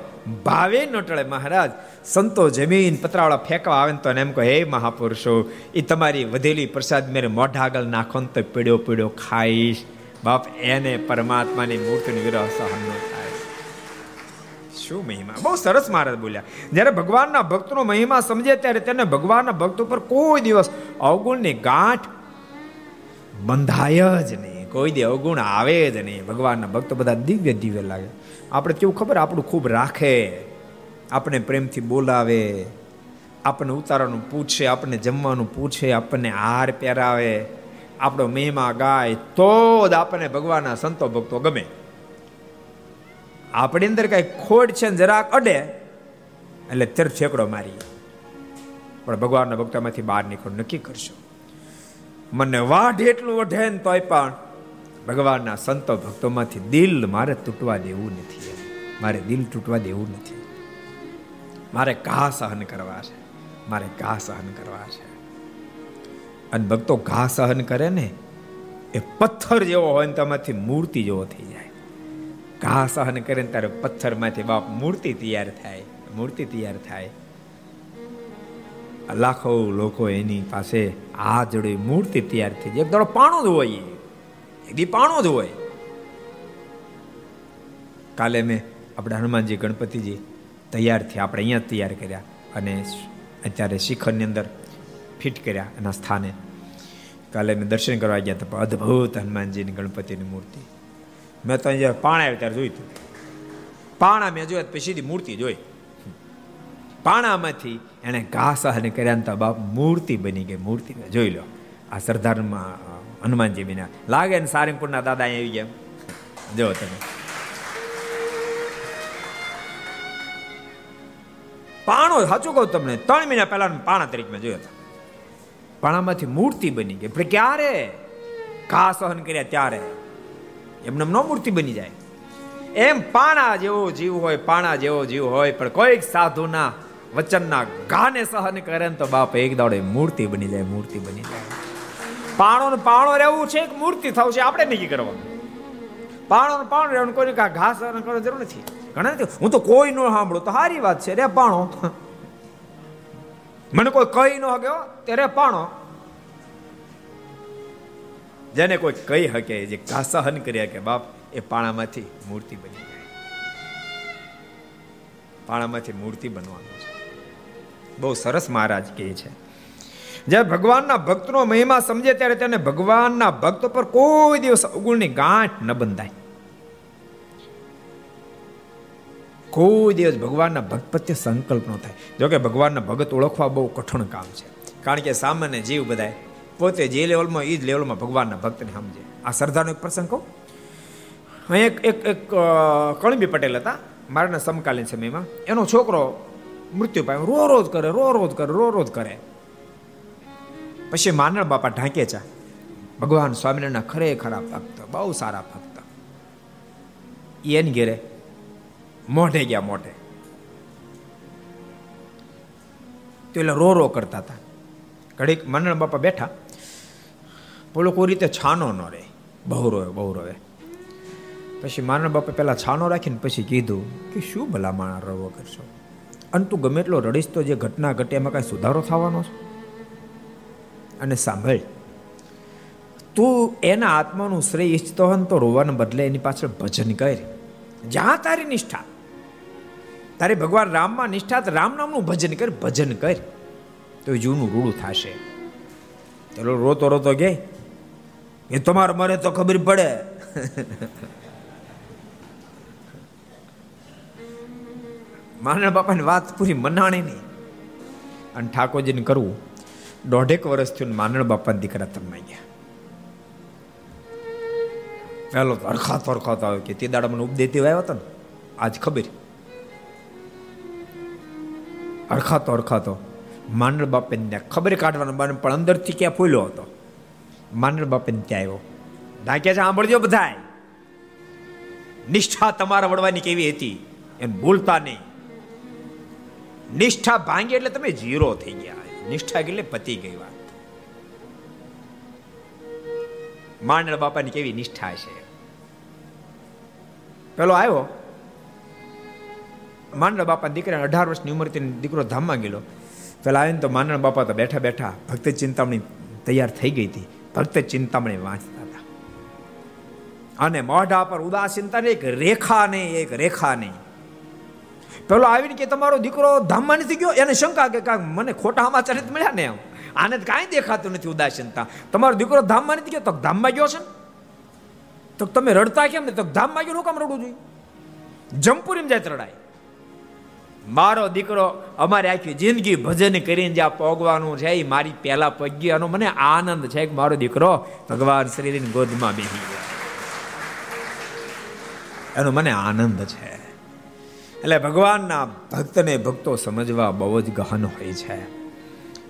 ભાવે ન ટળે મહારાજ. સંતો જમીન પતરાવાળા ફેંકવા આવે ને તો એમ કહે, હે મહાપુરુષો એ તમારી વધેલી પ્રસાદ મેરે મોઢા આગળ નાખો ને તો પીડ્યો પીડ્યો ખાઈશ. બાપ, એને પરમાત્માની મૂર્તિની વિરહ સહન ન શું મહિમા? બહુ સરસ મહારાજ બોલ્યા. જ્યારે ભગવાનના ભક્તનો મહિમા સમજે ત્યારે તેને ભગવાનના ભક્ત ઉપર કોઈ દિવસ અવગુણની ગાંઠ બંધાય જ નહીં. કોઈ દી અવગુણ આવે જ નહીં. ભગવાનના ભક્તો બધા દિવ્ય દિવ્ય લાગે. આપણે કેવું ખબર? આપણું ખૂબ રાખે. આપણે પ્રેમથી બોલાવે. આપણને ઉતારવાનું પૂછે, આપણને જમવાનું પૂછે, આપણને હાર પહેરાવે. આપણો મહિમા ગાય તો જ આપણને ભગવાનના સંતો ભક્તો ગમે. આપણી અંદર કઈ ખોટ છે ને જરાક અડે, એટલે તરફ છેકડો મારી. પણ ભગવાનના ભક્તોમાંથી બહાર નીકળો, નક્કી કરશો મને વાઢ એટલું વઢે ને તોય પણ ભગવાનના સંતો ભક્તોમાંથી દિલ મારે તૂટવા દેવું નથી મારે દિલ તૂટવા દેવું નથી. મારે ઘા સહન કરવા છે. મારે ઘા સહન કરવા છે. અને ભક્તો ઘા સહન કરે ને, એ પથ્થર જેવો હોય ને તેમાંથી મૂર્તિ જેવો થઈ જાય. ઘા સહન કરે ને ત્યારે પથ્થરમાંથી બાપ મૂર્તિ તૈયાર થાય, મૂર્તિ તૈયાર થાય. લાખો લોકો એની પાસે આ જોડે મૂર્તિ તૈયાર થઈ એક દાડો પાણો જ હોય એક દી પાણો જ કાલે મેં આપણે હનુમાનજી, ગણપતિજી તૈયાર થયા. આપણે અહીંયા તૈયાર કર્યા અને અત્યારે શિખરની અંદર ફિટ કર્યા એના સ્થાને. કાલે મેં દર્શન કરવા ગયા હતા. અદ્ભુત હનુમાનજીની ગણપતિની મૂર્તિ. મેં તો અહીંયા પાણ આવ્યું ત્યારે જોયું હતું. પાણા મેં જોયા પછી સીધી મૂર્તિ જોઈ. પાણામાંથી એણે ઘા સહન કર્યા તો બાપ મૂર્તિ બની ગઈ, મૂર્તિ જોઈ લો. આ સરદારમાં હનુમાનજી બન્યા લાગે ને સારંગપુરના દાદા આવી ગયા જો તમે. પાણો, સાચું કહું તમને, ત્રણ મહિના પહેલા પાણા તરીકે મેં જોયો પાણામાંથી મૂર્તિ બની ગઈ. પણ ક્યારે? ઘા સહન કર્યા ત્યારે. એમને ન મૂર્તિ બની જાય. એમ પાણા જેવો જીવ હોય, પાણા જેવો જીવ હોય, પણ કોઈક સાધુના વચનના ગાને સહન કરે ને તો બાપ એક દાડે મૂર્તિ બની જાય, મૂર્તિ બની જાય. પાણો ને પાણો રહેવું છે, એક મૂર્તિ થવું છે, આપણે નક્કી કરવાનું. પાણો ને પાણો રહેવાનું કોઈ ઘા સહન કરવાની જરૂર નથી. ઘણા નથી. હું તો કોઈ નો સાંભળું. તો સારી વાત છે, રે પાણો. મને કોઈ કહી ન ગયો તે રે પાણો. જેને કોઈ કહી શકે, જે ઘા કર્યા કે બાપ, એ પાણામાંથી મૂર્તિ બની જાય. પાણામાંથી મૂર્તિ બનવાનું છે. બહુ સરસ મહારાજ કહે છે. જ્યારે ભગવાનના ભક્તનો મહિમા સમજે ત્યારે તેને ભગવાનના ભક્ત પર કોઈ દિવસ અવગુણની ગાંઠ ન બંધાય. કોઈ દિવસ ભગવાનના ભક્ત પ્રત્યે સંકલ્પ ન થાય. જોકે ભગવાનના ભગત ઓળખવા બહુ કઠણ કામ છે. કારણ કે સામાન્ય જીવ બધાય પોતે જે લેવલમાં એ જ લેવલમાં ભગવાનના ભક્તને સમજે. આ સરદારનો એક પ્રસંગ કહું. અહીં એક એક એક કણબી પટેલ હતા, મારાના સમકાલીન સમયમાં. એનો છોકરો મૃત્યુ પામ્યો. રો રોજ કરે રો રોજ કરે રો રોજ કરે. પછી માનળ બાપા ઢાંકે ચા ભગવાન સ્વામિનારાયણના ખરેખર ભક્ત, બહુ સારા ભક્ત. એની ઘેરે મોઢે ગયા મોઢે. તો એટલે રો રો કરતા હતા. ઘડીક માનણ બાપા બેઠા. બોલો, કોઈ રીતે છાનો ન રહે? બહુ રોવે બહુ રોવે પછી મારા બાપે પહેલાં છાનો રાખીને પછી કીધું કે શું ભલા રવો કરશો? અને તું ગમે એટલો રડીશ તો જે ઘટના ઘટે એમાં કાંઈ સુધારો થવાનો છે? અને સાંભળ, તું એના આત્માનું શ્રેય ઈચ્છતો હોય તો રોવાને બદલે એની પાછળ ભજન કર. જ્યાં તારી નિષ્ઠા, તારે ભગવાન રામમાં નિષ્ઠા રામ નામનું ભજન કર ભજન કર. તો જૂનું રૂડું થશે. ચલો, રોતો રોતો ગે એ તમારે મરે તો ખબર પડે. માના બાપાની વાત પૂરી મનાણી નહીં અને ઠાકોરજીને કરવું દોઢેક વર્ષ થયું માનણ બાપાના દીકરા તમે ગયા. પહેલો તો અરખાતો અરખાતો આવ્યો કે તે દાડા મને ઉપદેતી આવ્યો હતો ને, આજ ખબર. અરખાતો અરખાતો માંડળ બાપે ત્યાં ખબર કાઢવાનો બને પણ અંદરથી ક્યાં ફૂલ્યો હતો. માંડળ બાપે ત્યાં આવ્યો ઢાંક્યા છે, સાંભળજો બધાય. નિષ્ઠા તમારા વડવાની કેવી હતી, એમ ભૂલતા નહીં. નિષ્ઠા ભાંગી એટલે તમે જીરો થઈ ગયા. નિષ્ઠા એટલે પતી ગઈ વાત. માંડળ બાપાની કેવી નિષ્ઠા છે? પેલો આવ્યો. માંડળ બાપા દીકરા અઢાર વર્ષની ઉંમર દીકરો ધામમાં ગયેલો. પેલા આવીને તો માંડળ બાપા તો બેઠા બેઠા ભક્ત ચિંતામણી તૈયાર થઈ ગઈ હતી. ભક્ત ચિંતામણી વાંચતા હતા. અને મોઢા પર ઉદાસીનતા એક રેખા નહીં એક રેખા નહીં પેલો આવીને કે તમારો દીકરો ધામમાં નથી ગયો? એને શંકા કે કાંક મને ખોટા સમાચાર મળ્યા ને એમ. આને કાંઈ દેખાતું નથી ઉદાસીનતા. તમારો દીકરો ધામમાં નથી ગયો? તો ધામમાં ગયો છે તો તમે રડતા કેમ ને? તો ધામમાં ગયો કામ રડવું જોઈએ? જમપુરીમ જાય રડાય. મારો દીકરો અમારી આખી જિંદગી ભજન કરીને જ્યાં પોગવાનું છે એ મારી પહેલા પગી એનો મને આનંદ છે કે મારો દીકરો ભગવાન શ્રીની ગોદમાં બેસી ગયો. એનો મને આનંદ છે. એટલે ભગવાનના ભક્તને ભક્તો સમજવા બહુ જ ગહન હોય છે.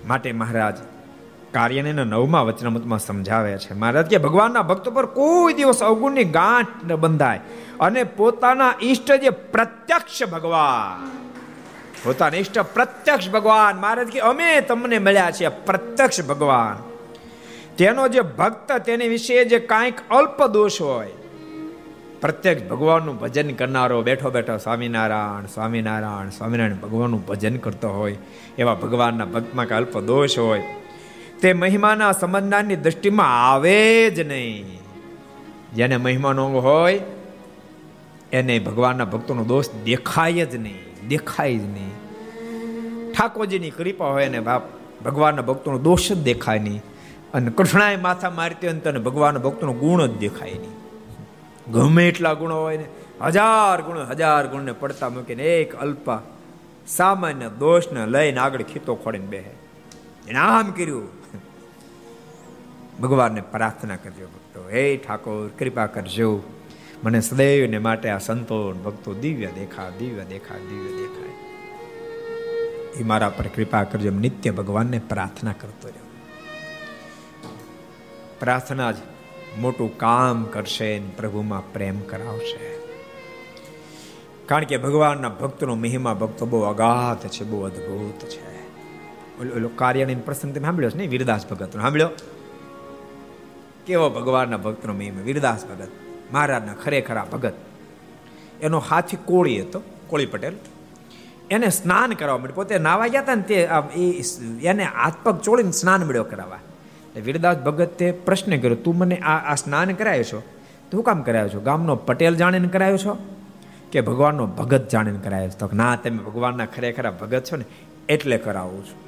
માટે મહારાજ કાર્યને નવમા વચનામૃતમાં સમજાવે છે. મહારાજ કે ભગવાનના ભક્તો પર કોઈ દિવસ અવગુણની ગાંઠ ન બંધાય અને પોતાના ઈષ્ટ જે પ્રત્યક્ષ ભગવાન પોતાના ઈષ્ટ પ્રત્યક્ષ ભગવાન. મહારાજ કે, અમે તમને મળ્યા છે પ્રત્યક્ષ ભગવાન. તેનો જે ભક્ત, તેની વિશે જે કાંઈક અલ્પ દોષ હોય, પ્રત્યક્ષ ભગવાનનું ભજન કરનારો બેઠો બેઠો સ્વામિનારાયણ સ્વામિનારાયણ સ્વામિનારાયણ ભગવાનનું ભજન કરતો હોય, એવા ભગવાનના ભક્તમાં કે અલ્પ દોષ હોય, તે મહિમાના સમજનારની દ્રષ્ટિમાં આવે જ નહીં. જેને મહિમાનો હોય, એને ભગવાનના ભક્તોનો દોષ દેખાય જ નહીં. દેખાય જ નહીં. ઠાકોરજીની કૃપા હોય ને બાપ, ભગવાનના ભક્તોનો દોષ જ દેખાય નહીં. અને કૃષ્ણાએ માથા મારતી હોય તને ભગવાનના ભક્તોનો ગુણ જ દેખાય નહીં. ગમે એટલા ગુણો હોય ને, હજાર ગુણ, હજાર ગુણને પડતા મૂકીને એક અલ્પા સામાન્ય દોષને લઈને આગળ ખીતો ખોડીને બેહે. એને આમ કર્યું. ભગવાનને પ્રાર્થના કરજો ભક્તો. હે ઠાકોર, કૃપા કરજો. મને સદૈવને માટે આ સંતો ભક્તો દિવ્ય દેખા દિવ્ય દેખા દિવ્ય દેખાય. એ મારા પર કૃપા કરજો નિત્ય ભગવાનને પ્રાર્થના કરતો રહ્યો. પ્રાર્થના જ મોટું કામ કરશે પ્રભુમાં પ્રેમ કરાવશે. કારણ કે ભગવાનના ભક્તનો મહિમા ભક્તો બહુ અગાધ છે, બહુ અદ્ભુત છે. ઓલો કાર્યાણી પ્રસંગ તમે સાંભળ્યો છે ને? વીરદાસ ભગત સાંભળ્યો? કેવો ભગવાનના ભક્તનો મહિમા? વીરદાસ ભગત. મહારાજના ખરેખરા ભગત. એનો હાથી કોળી હતો, કોળી પટેલ. એને સ્નાન કરવા માટે પોતે નાવા ગયા હતા ને તે એને હાથ પગ ચોળીને સ્નાન મળ્યો કરાવવા. વીરદાસ ભગતે પ્રશ્ન કર્યો, તું મને આ આ સ્નાન કરાયો છો? તું કામ કરાયો છો? ગામનો પટેલ જાણીને કરાયો છો? કે ભગવાનનો ભગત જાણીને કરાયો છો? તો ના, તમે ભગવાનના ખરેખરા ભગત છો ને, એટલે કરાવું છું.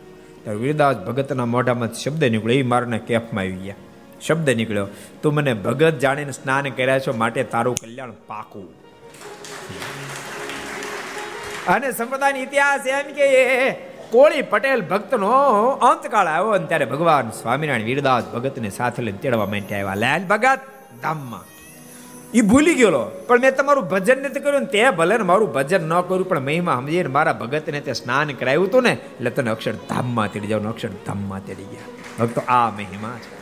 ત્યારે વીરદાસ ભગતના મોઢામાં શબ્દ નીકળ્યો, એ મારાને કેફમાં આવી ગયા. શબ્દ નીકળ્યો, તું મને ભગત જાણીને સ્નાન કર્યા છો માટે તારું કલ્યાણ પાકું. અને સંપ્રદાયનો ઇતિહાસ એમ કે કોળી પટેલ ભક્તનો અંતકાળ આવ્યો અને ત્યારે ભગવાન સ્વામિનારાયણ વીરદાસ ભગતને સાથે લઈને તેડવા માટે આવ્યા. લાલ ભગત, ધામમાં. એ ભૂલી ગયો પણ મેં તમારું ભજન નથી કર્યું તે ભલે ને મારું ભજન ન કર્યું, પણ મહિમા સમજીને મારા ભગતને તે સ્નાન કરાવ્યું હતું ને, એટલે તને અક્ષર ધામમાં તેડી જાવ અક્ષર ધામમાં તેડી ગયા. ભક્તો, આ મહિમા છે.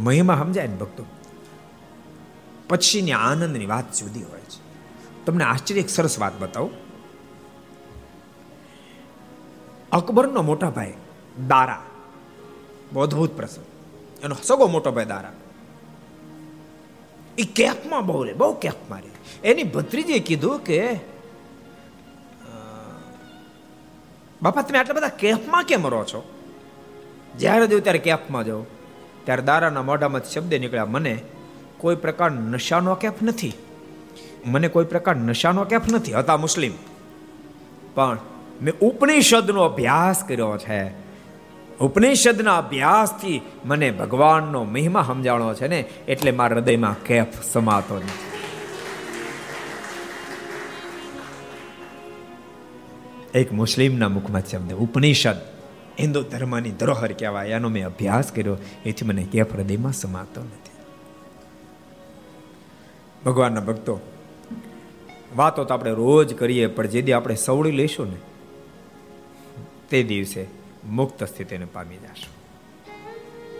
મહિમા સમજાય ને ભક્તો? પછીની આનંદની વાત જુદી હોય છે. તમને આશ્ચર્ય સરસ વાત બતાવું. અકબરનો મોટા ભાઈ દારા. બહુ અદભુત પ્રસંગ. એનો સગો મોટો ભાઈ દારા. એ કેફમાં બહુ રે, બહુ કેફ મારી એની ભત્રીજીએ કીધું કે બાપા, તમે આટલા બધા કેફમાં કેમ રહો છો? જ્યારે જો ત્યારે કેફમાં જાઓ. ત્યારે દારાના મોઢામાં શબ્દ નીકળ્યા, મને કોઈ પ્રકાર નશાનો કેફ નથી. મને કોઈ પ્રકાર નશાનો કેફ નથી. હતા મુસ્લિમ. પણ મેં ઉપનિષદનો અભ્યાસ કર્યો છે. ઉપનિષદના અભ્યાસથી મને ભગવાનનો મહિમા સમજાણો છે ને, એટલે મારા હૃદયમાં કેફ સમાતો નથી. એક મુસ્લિમના મુખમાં શબ્દ, ઉપનિષદ. હિન્દુ ધર્મની ધરોહર કહેવાય. એનો મેં અભ્યાસ કર્યો, એથી મને કેફ હૃદયમાં સમાતો નથી. ભગવાનના ભક્તો, વાતો તો આપણે રોજ કરીએ, પણ જે દી આપણે સવડી લઈશું ને, તે દિવસે મુક્ત સ્થિતિને પામી જશું.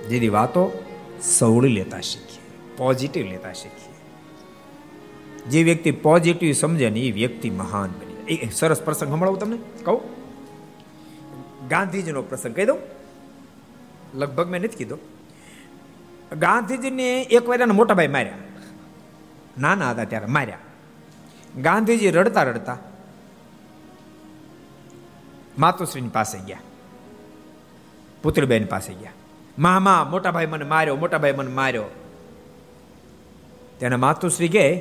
જેથી વાતો સવડી લેતા શીખીએ પોઝિટિવ લેતા શીખીએ. જે વ્યક્તિ પોઝિટિવ સમજે ને, એ વ્યક્તિ મહાન બની સરસ પ્રસંગ સંભળાવું તમને? કહું? ગાંધીજીનો પ્રસંગ કહી દઉં. લગભગ મેં નથી કીધો. ગાંધીજીને એક વાર એના મોટાભાઈ માર્યા. નાના હતા ત્યારે માર્યા. ગાંધીજી રડતા રડતા માતુશ્રીની પાસે ગયા. પુત્રીબેન પાસે ગયા. મામા, મોટાભાઈ મને માર્યો, મોટાભાઈ મને માર્યો. તેને માતુશ્રી કે,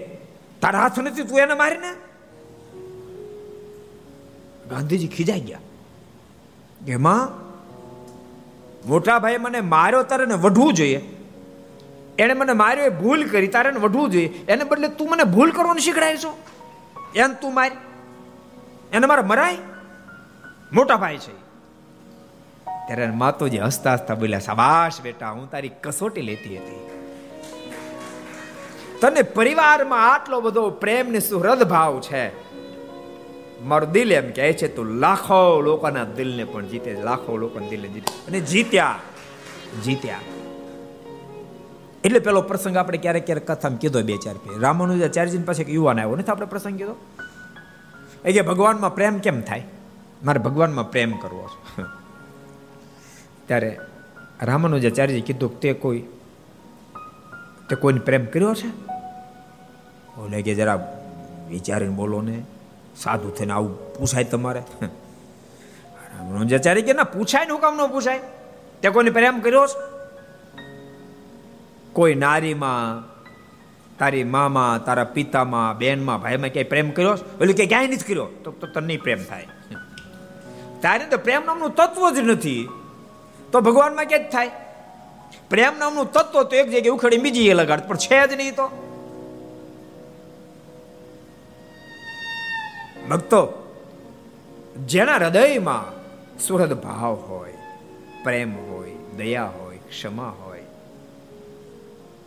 તારા હાથ નથી, તું એને મારીને? ગાંધીજી ખીજાઈ ગયા. કે માં મોટા ભાઈ મને માર્યો તારે વધવું જોઈએ. એને મને માર્યો એ ભૂલ કરી, તારે ને વઢવું જોઈએ. એને બદલે તું મને ભૂલ કરવાનું શીખડાય છો. એને તું માર. એને મારે મરાય મોટા ભાઈ છે. ત્યારે માતોજી હસતા હસતા બોલ્યા, સાબાશ બેટા, હું તારી કસોટી લેતી હતી. તને પરિવારમાં આટલો બધો પ્રેમ ને સુહૃદ ભાવ છે. મારું દિલ એમ કહે છે, તું લાખો લોકોના દિલને પણ જીતે લાખો લોકોના દિલને જીતે અને જીત્યા જીત્યા. એટલે પેલો પ્રસંગ આપણે ક્યારેક ક્યારેક કથામાં કીધો બે ચાર પે રામાનુજાચાર્યજી પાસે એક યુવાન આવ્યો. નથી આપણે પ્રસંગ કીધો? એ કે, ભગવાનમાં પ્રેમ કેમ થાય? મારે ભગવાનમાં પ્રેમ કરવો છે. ત્યારે રામાનુજાચાર્યજી કીધું તે કોઈ, તે કોઈને પ્રેમ કર્યો છે? ઓલે કે, જરા વિચારીને બોલો ને. સાધુ થઈને આવું પૂછાય તમારે? રામાનુજાચાર્ય કે ના, પૂછાય ને હું કામ ન પૂછાય? તે કોઈને પ્રેમ કર્યો છે? કોઈ નારીમાં, તારી મામાં, તારા પિતામાં બેનમાં ભાઈમાં ક્યાંય પ્રેમ કર્યો ઓલું કે ક્યાંય નથી કર્યો? તો તો તને પ્રેમ થાય. તારે તો પ્રેમ નામનું તત્વ જ નથી. તો ભગવાનમાં ક્યાં જ થાય? પ્રેમ નામનું તત્વ તો એક જગ્યાએ ઉખડી બીજી એ લગાડ, પણ છે જ નહીં તો. ભક્તો, જેના હૃદયમાં સુહૃદ ભાવ હોય, પ્રેમ હોય, દયા હોય, ક્ષમા હોય,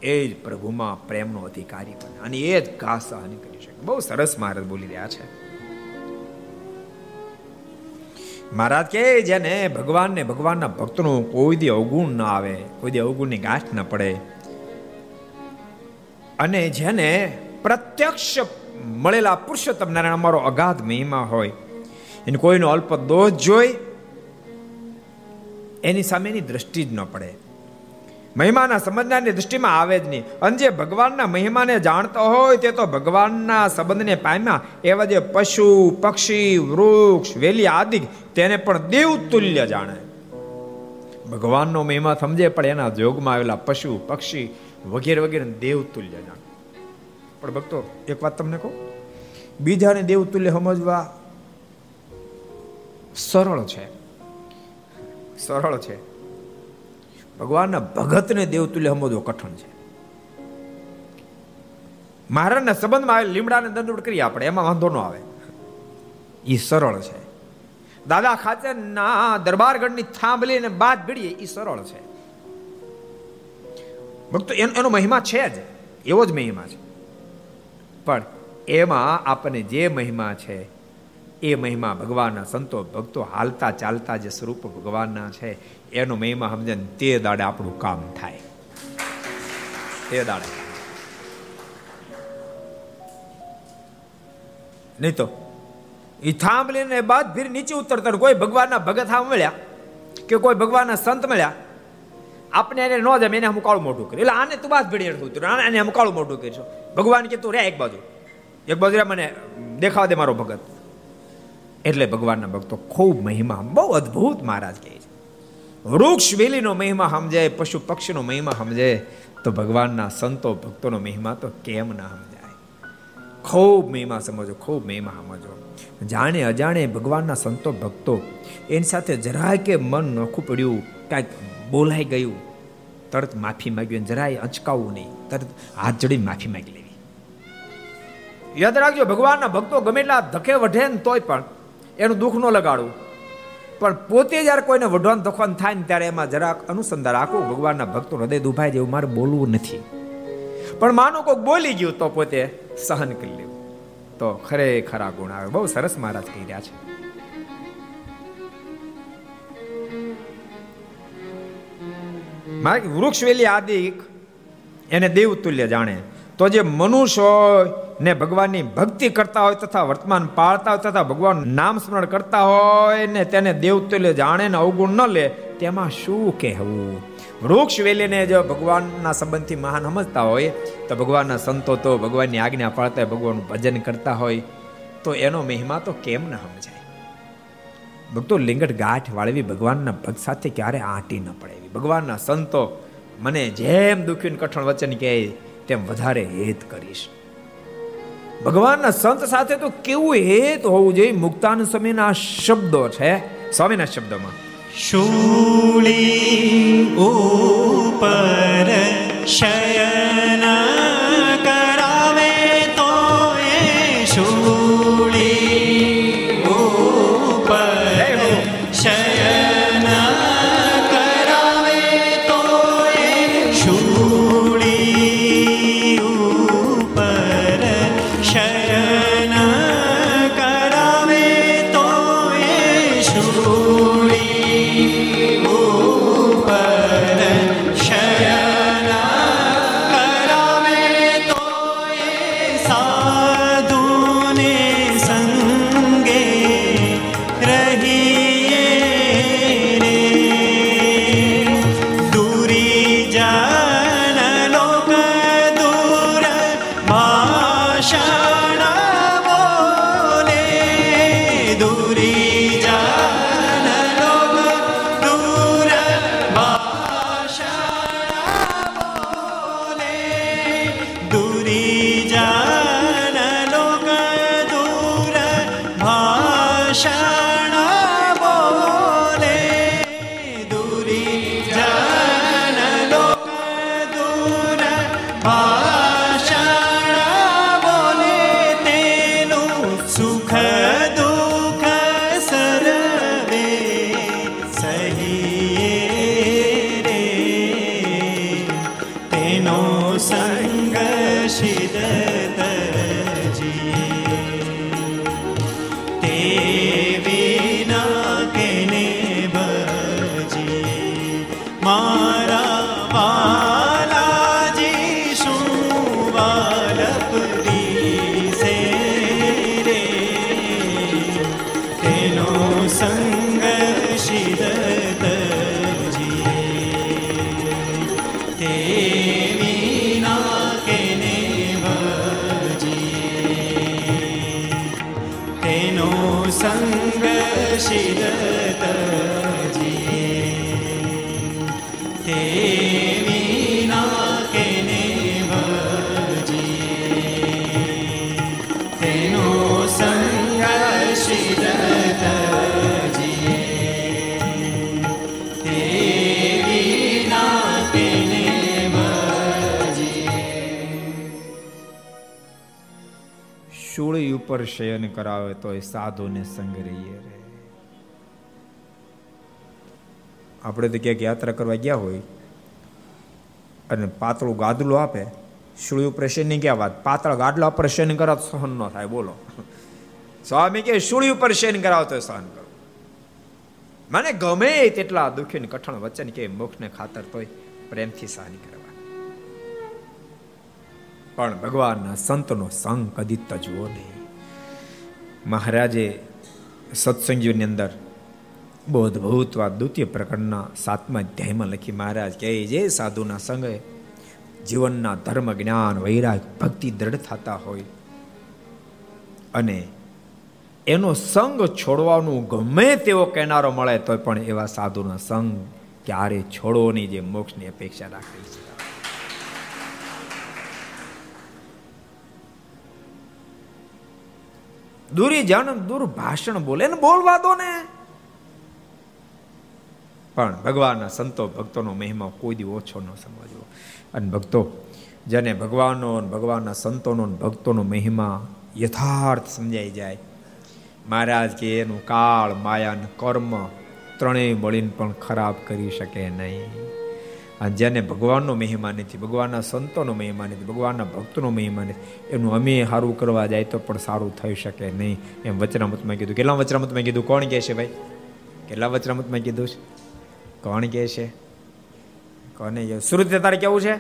એ જ પ્રભુમાં પ્રેમનો અધિકારી બને અને એ જ ઘા સહન કરી શકે. બહુ સરસ મહારાજ બોલી રહ્યા છે. મહારાજ કે જેને ભગવાનને, ભગવાનના ભક્તનું કોઈ દી અવગુણ ના આવે, કોઈ દી અવગુણની ગાંઠ ન પડે, અને જેને પ્રત્યક્ષ મળેલા પુરુષોત્તમ નારાયણ અમારો અગાધ મહિમા હોય. એને કોઈનો અલ્પ દોષ જોઈ એની સામેની દ્રષ્ટિ જ ન પડે. મહિમાના સમજનારની દૃષ્ટિમાં આવે જ નહીં. અને જે ભગવાનના મહિમાને જાણતો હોય તે તો ભગવાનના સંબંધને પામ્યા. એવા જે પશુ, પક્ષી, વૃક્ષ, વેલી આદિ તેને પણ દેવ તુલ્ય જાણે. ભગવાનનો મહિમા સમજે, પણ એના જોગમાં આવેલા પશુ, પક્ષી વગેરે વગેરે દેવ તુલ્ય જાણે. પણ ભક્તો, એક વાત તમને કહું? બીજાને દેવ તુલ્ય સમજવા સરળ છે. સરળ છે. ભગવાનના ભગતને દેવતુલ્ય સમજવો કઠણ છે. મહારાજના સંબંધમાં આવે લીમડાને દંડવટ કરીએ આપણે, એમાં વાંધો ન આવે. એ સરળ છે. દાદા ખાચરના દરબારગઢની થાંભલીને બાદ ભીડીએ એ સરળ છે. ભક્તો એનો મહિમા છે જ. એવો જ મહિમા છે. પણ એમાં આપણને જે મહિમા છે, એ મહિમા ભગવાનના સંતો ભક્તો હાલતા ચાલતા જે સ્વરૂપ ભગવાનના છે, એનો મહિમા સમજે તે દાડે આપણું કામ થાય. તે દાડે. નહીં તો એ થાંભલીને બાદ ફીર નીચે ઉતરતા કોઈ ભગવાનના ભગત મળ્યા કે કોઈ ભગવાનના સંત મળ્યા? આપણે એને ન જમે, એને હું કાળું મોઢું કર્યું એટલે આને તું બાદ ભીડી ઉતર આને હું કાળું મોઢું કરીશું ભગવાન કે તું રે એક બાજુ. એક બાજુ રે મને દેખાવા દે મારો ભગત. એટલે ભગવાનના ભક્તો ખૂબ મહિમા બહુ અદ્ભુત મહારાજ કહે છે. વૃક્ષ વેલીનો મહિમા સમજાય, પશુ પક્ષીનો મહિમા સમજાય, તો ભગવાનના સંતો ભક્તોનો મહિમા તો કેમ ના સમજાય? ખૂબ મહિમા સમજો, ખૂબ મહિમા સમજો. જાણે અજાણે ભગવાનના સંતો ભક્તો એની સાથે જરાય કે મન નોખું પડ્યું, કાંઈક બોલાઈ ગયું. તરત માફી માંગ્યું જરાય અચકાવવું નહીં. તરત હાથ જોડીને માફી માંગી લેવી. યાદ રાખજો, ભગવાનના ભક્તો ગમે એટલા ધકે વઢે ને તોય પણ એનું દુઃખ ન લગાડવું. પણ પોતે જ્યારે કોઈને વઢવાન દખવાન થાય ને ત્યારે એમાં જરાક અનુસંધાન રાખવું ભગવાનના ભક્તો હૃદય દુભાય જેવું મારે બોલવું નથી. પણ માનો કોઈક બોલી ગયું તો પોતે સહન કરી લેવું. તો ખરેખર ગુણ આવે. બહુ સરસ મહારાજ કહી રહ્યા છે. મારે વૃક્ષ વેલી આદિક એને દેવ તુલ્ય જાણે. તો જે મનુષ્ય હોય ને ભગવાનની ભક્તિ કરતા હોય તથા વર્તમાન પાળતા હોય તથા ભગવાન નામ સ્મરણ કરતા હોય ને તેને દેવતુલ્ય જાણે ને અવગુણ ન લે, તેમાં શું કહેવું? વૃક્ષ વેલીને જો ભગવાનના સંબંધથી મહાન સમજતા હોય, તો ભગવાનના સંતો તો ભગવાનની આજ્ઞા પાળતા હોય ભગવાનનું ભજન કરતા હોય, તો એનો મહિમા તો કેમ ન સમજાય? ભક્તો લિંગટ ગાંઠ વાળવી ભગવાનના ભક્ત સાથે ક્યારે આંટી ન પડે ભગવાનના સંતો મને જેમ દુખ્યું કઠણ વચન કહે, તેમ વધારે હેત કરીશ. ભગવાનના સંત સાથે તો કેવું હેત હોવું જોઈએ? મુક્તાન સમયના શબ્દો છે. સ્વામીના શબ્દોમાં. શૂળી ઉપર શયન ઉપર શયન કરાવે તો એ સાધુને સંગ રહીએ રે. આપણે તો ક્યાંક યાત્રા કરવા ગયા હોય અને પાતળું ગાદલું આપે શૂળી ઉપર ક્યાં વાત? પાતળા ગાદલા ઉપર શયન કરાવ સહન ન થાય, બોલો. સ્વામી કે શૂળી ઉપર શયન કરાવ તો સહન કરો. મને ગમે તેટલા દુઃખી કઠણ વચન કે મોક્ષને ખાતર તોય પ્રેમથી સહન કરવા. પણ ભગવાનના સંતનો સંગ કદી તજવો નહીં. મહારાજે સત્સંગીઓની અંદર બહુ અદભુત વાત દ્વિતીય પ્રકરણના સાતમા અધ્યાયમાં લખી, મહારાજ કહે, જે સાધુના સંગે જીવનના ધર્મ, જ્ઞાન, વૈરાગ, ભક્તિ દ્રઢ થતા હોય અને એનો સંગ છોડવાનું ગમે તેવો કેનારો મળે તો પણ એવા સાધુનો સંગ ક્યારે છોડવો નહીં, જે મોક્ષની અપેક્ષા રાખે છે. દૂરી જાણ ભાષણ બોલે ને બોલવા દો ને પણ ભગવાનના સંતો ભક્તોનો મહિમા કોઈ દી ઓછો ન સમજવો. અને ભક્તો, જેને ભગવાનનો ભગવાનના સંતોનો ભક્તોનો મહિમા યથાર્થ સમજાઈ જાય. મહારાજ કે એનું કાળ, માયા કર્મ ત્રણેય મળીને પણ ખરાબ કરી શકે નહીં. અને જેને ભગવાનનો મહિમા નથી ભગવાનના સંતોનો મહિમા નથી ભગવાનના ભક્તોનો મહિમા નથી એનું અમે સારું કરવા જાય તો પણ સારું થઈ શકે નહીં. એમ વચનામતમાં કીધું. કેટલા વચનામતમાં કીધું? કોણ કહે છે ભાઈ? કેટલા વચનામતમાં કીધું છે? કોણ કહે છે? કોને સુરત તારે કેવું છે?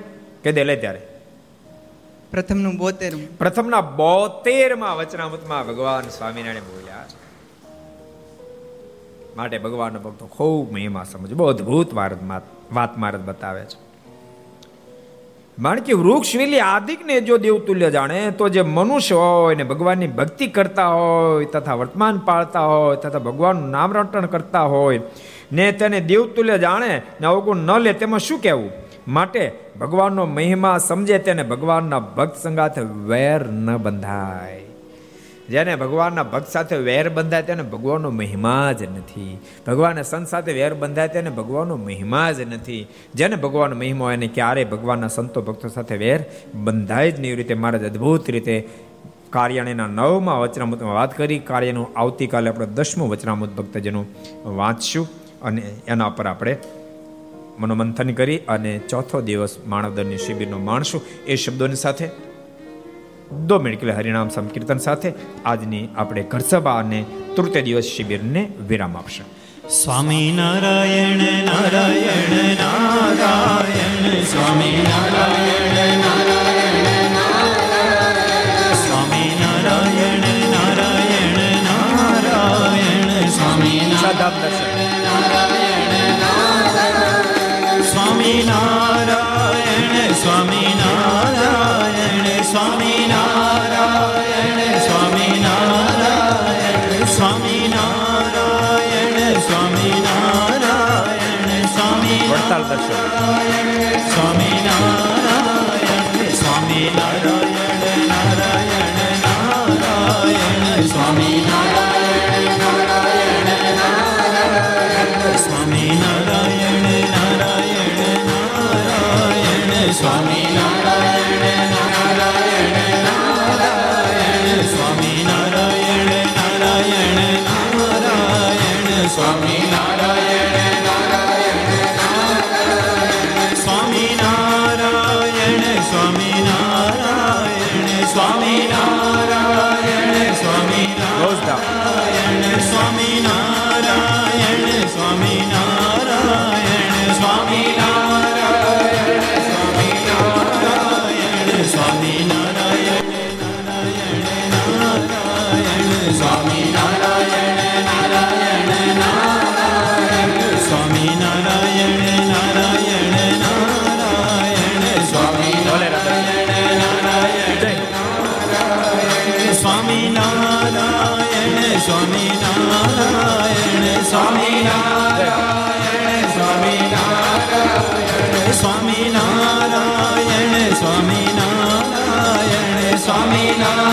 કે દે લે ત્યારે. પ્રથમનું બોતેર પ્રથમના બોતેરમાં વચનામૃતમાં ભગવાન સ્વામિનારાયણ બોલ્યા. માટે ભગવાનનો ભક્તો ખૂબ મહિમા સમજો. બહુ અદભુત વાત મારત બતાવે છે. માણકી વૃક્ષ વેલી આદિકને જો દેવતુલ્ય જાણે, તો જે મનુષ્ય હોય ને ભગવાનની ભક્તિ કરતા હોય, તથા વર્તમાન પાળતા હોય, તથા ભગવાનનું નામ રટણ કરતા હોય, ને તેને દેવતુલ્ય જાણે, ને અવગુણ ન લે, તેમાં શું કહેવું? માટે ભગવાનનો મહિમા સમજે, તેને ભગવાનના ભક્ત સંગાથે વેર ન બંધાય. જેને ભગવાનના ભક્ત સાથે વેર બંધાય તેને ભગવાનનો મહિમા જ નથી. ભગવાનના સંત સાથે વેર બંધાય તેને ભગવાનનો મહિમા જ નથી. જેને ભગવાનનો મહિમા હોય એને ક્યારેય ભગવાનના સંતો ભક્તો સાથે વેર બંધાય જ નહીં. રીતે મહારાજ અદ્ભુત રીતે કાર્યાણીના નવમાં વચનામૃતમાં વાત કરી. કાર્યનું આવતીકાલે આપણે દસમું વચનામૃત ભક્તજનું વાંચશું અને એના પર આપણે મનોમંથન કરી અને ચોથો દિવસ માણવદરની શિબિરનો માણશું. એ શબ્દોની સાથે દો મિનિટ કે હરિનામ સંકીર્તન સાથે આજની આપણે ઘરસભા અને તૃતીય દિવસ શિબિરને વિરામ આપશે. સ્વામી નારાયણ નારાયણ નારાયણ, સ્વામી નારાયણ Johnson.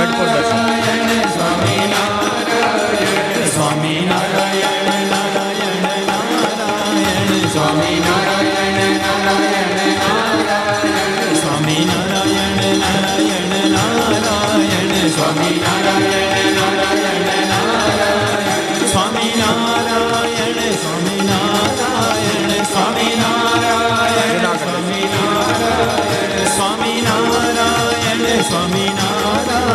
ઠાકોર દર્શન સ્વામી નારાયણ સ્વામી નારાયણ નારાયણ નારાયણ સ્વામી નારાયણ નારાયણ નારાયણ સ્વામી નારાયણ નારાયણ નારાયણ સ્વામી નારાયણ નારાયણ નારાયણ સ્વામી નારાયણ સ્વામી નારાયણ સ્વામી નારાયણ સ્વામી નારાયણ સ્વામી નારાયણ સ્વામી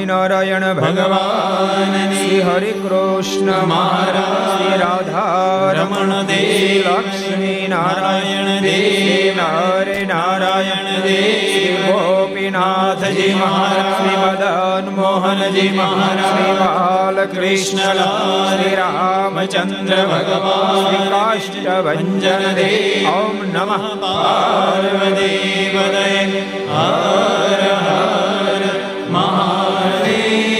સ્વામિનારાયણ ભગવાન શ્રી હરિ કૃષ્ણ મહારાજ શ્રી રાધા રમણ દેવ, લક્ષ્મી નારાયણ દેવ નરે નારાયણ દેવ ગોપીનાથજી મહારાજ શ્રી મદન મોહનજી મહારાજ શ્રી બાલકૃષ્ણ શ્રી રામચંદ્ર ભગવાન શ્રી કાષ્ટભંજન દેવ ઓમ નમઃ પાર્વતી હર હર હર Amém.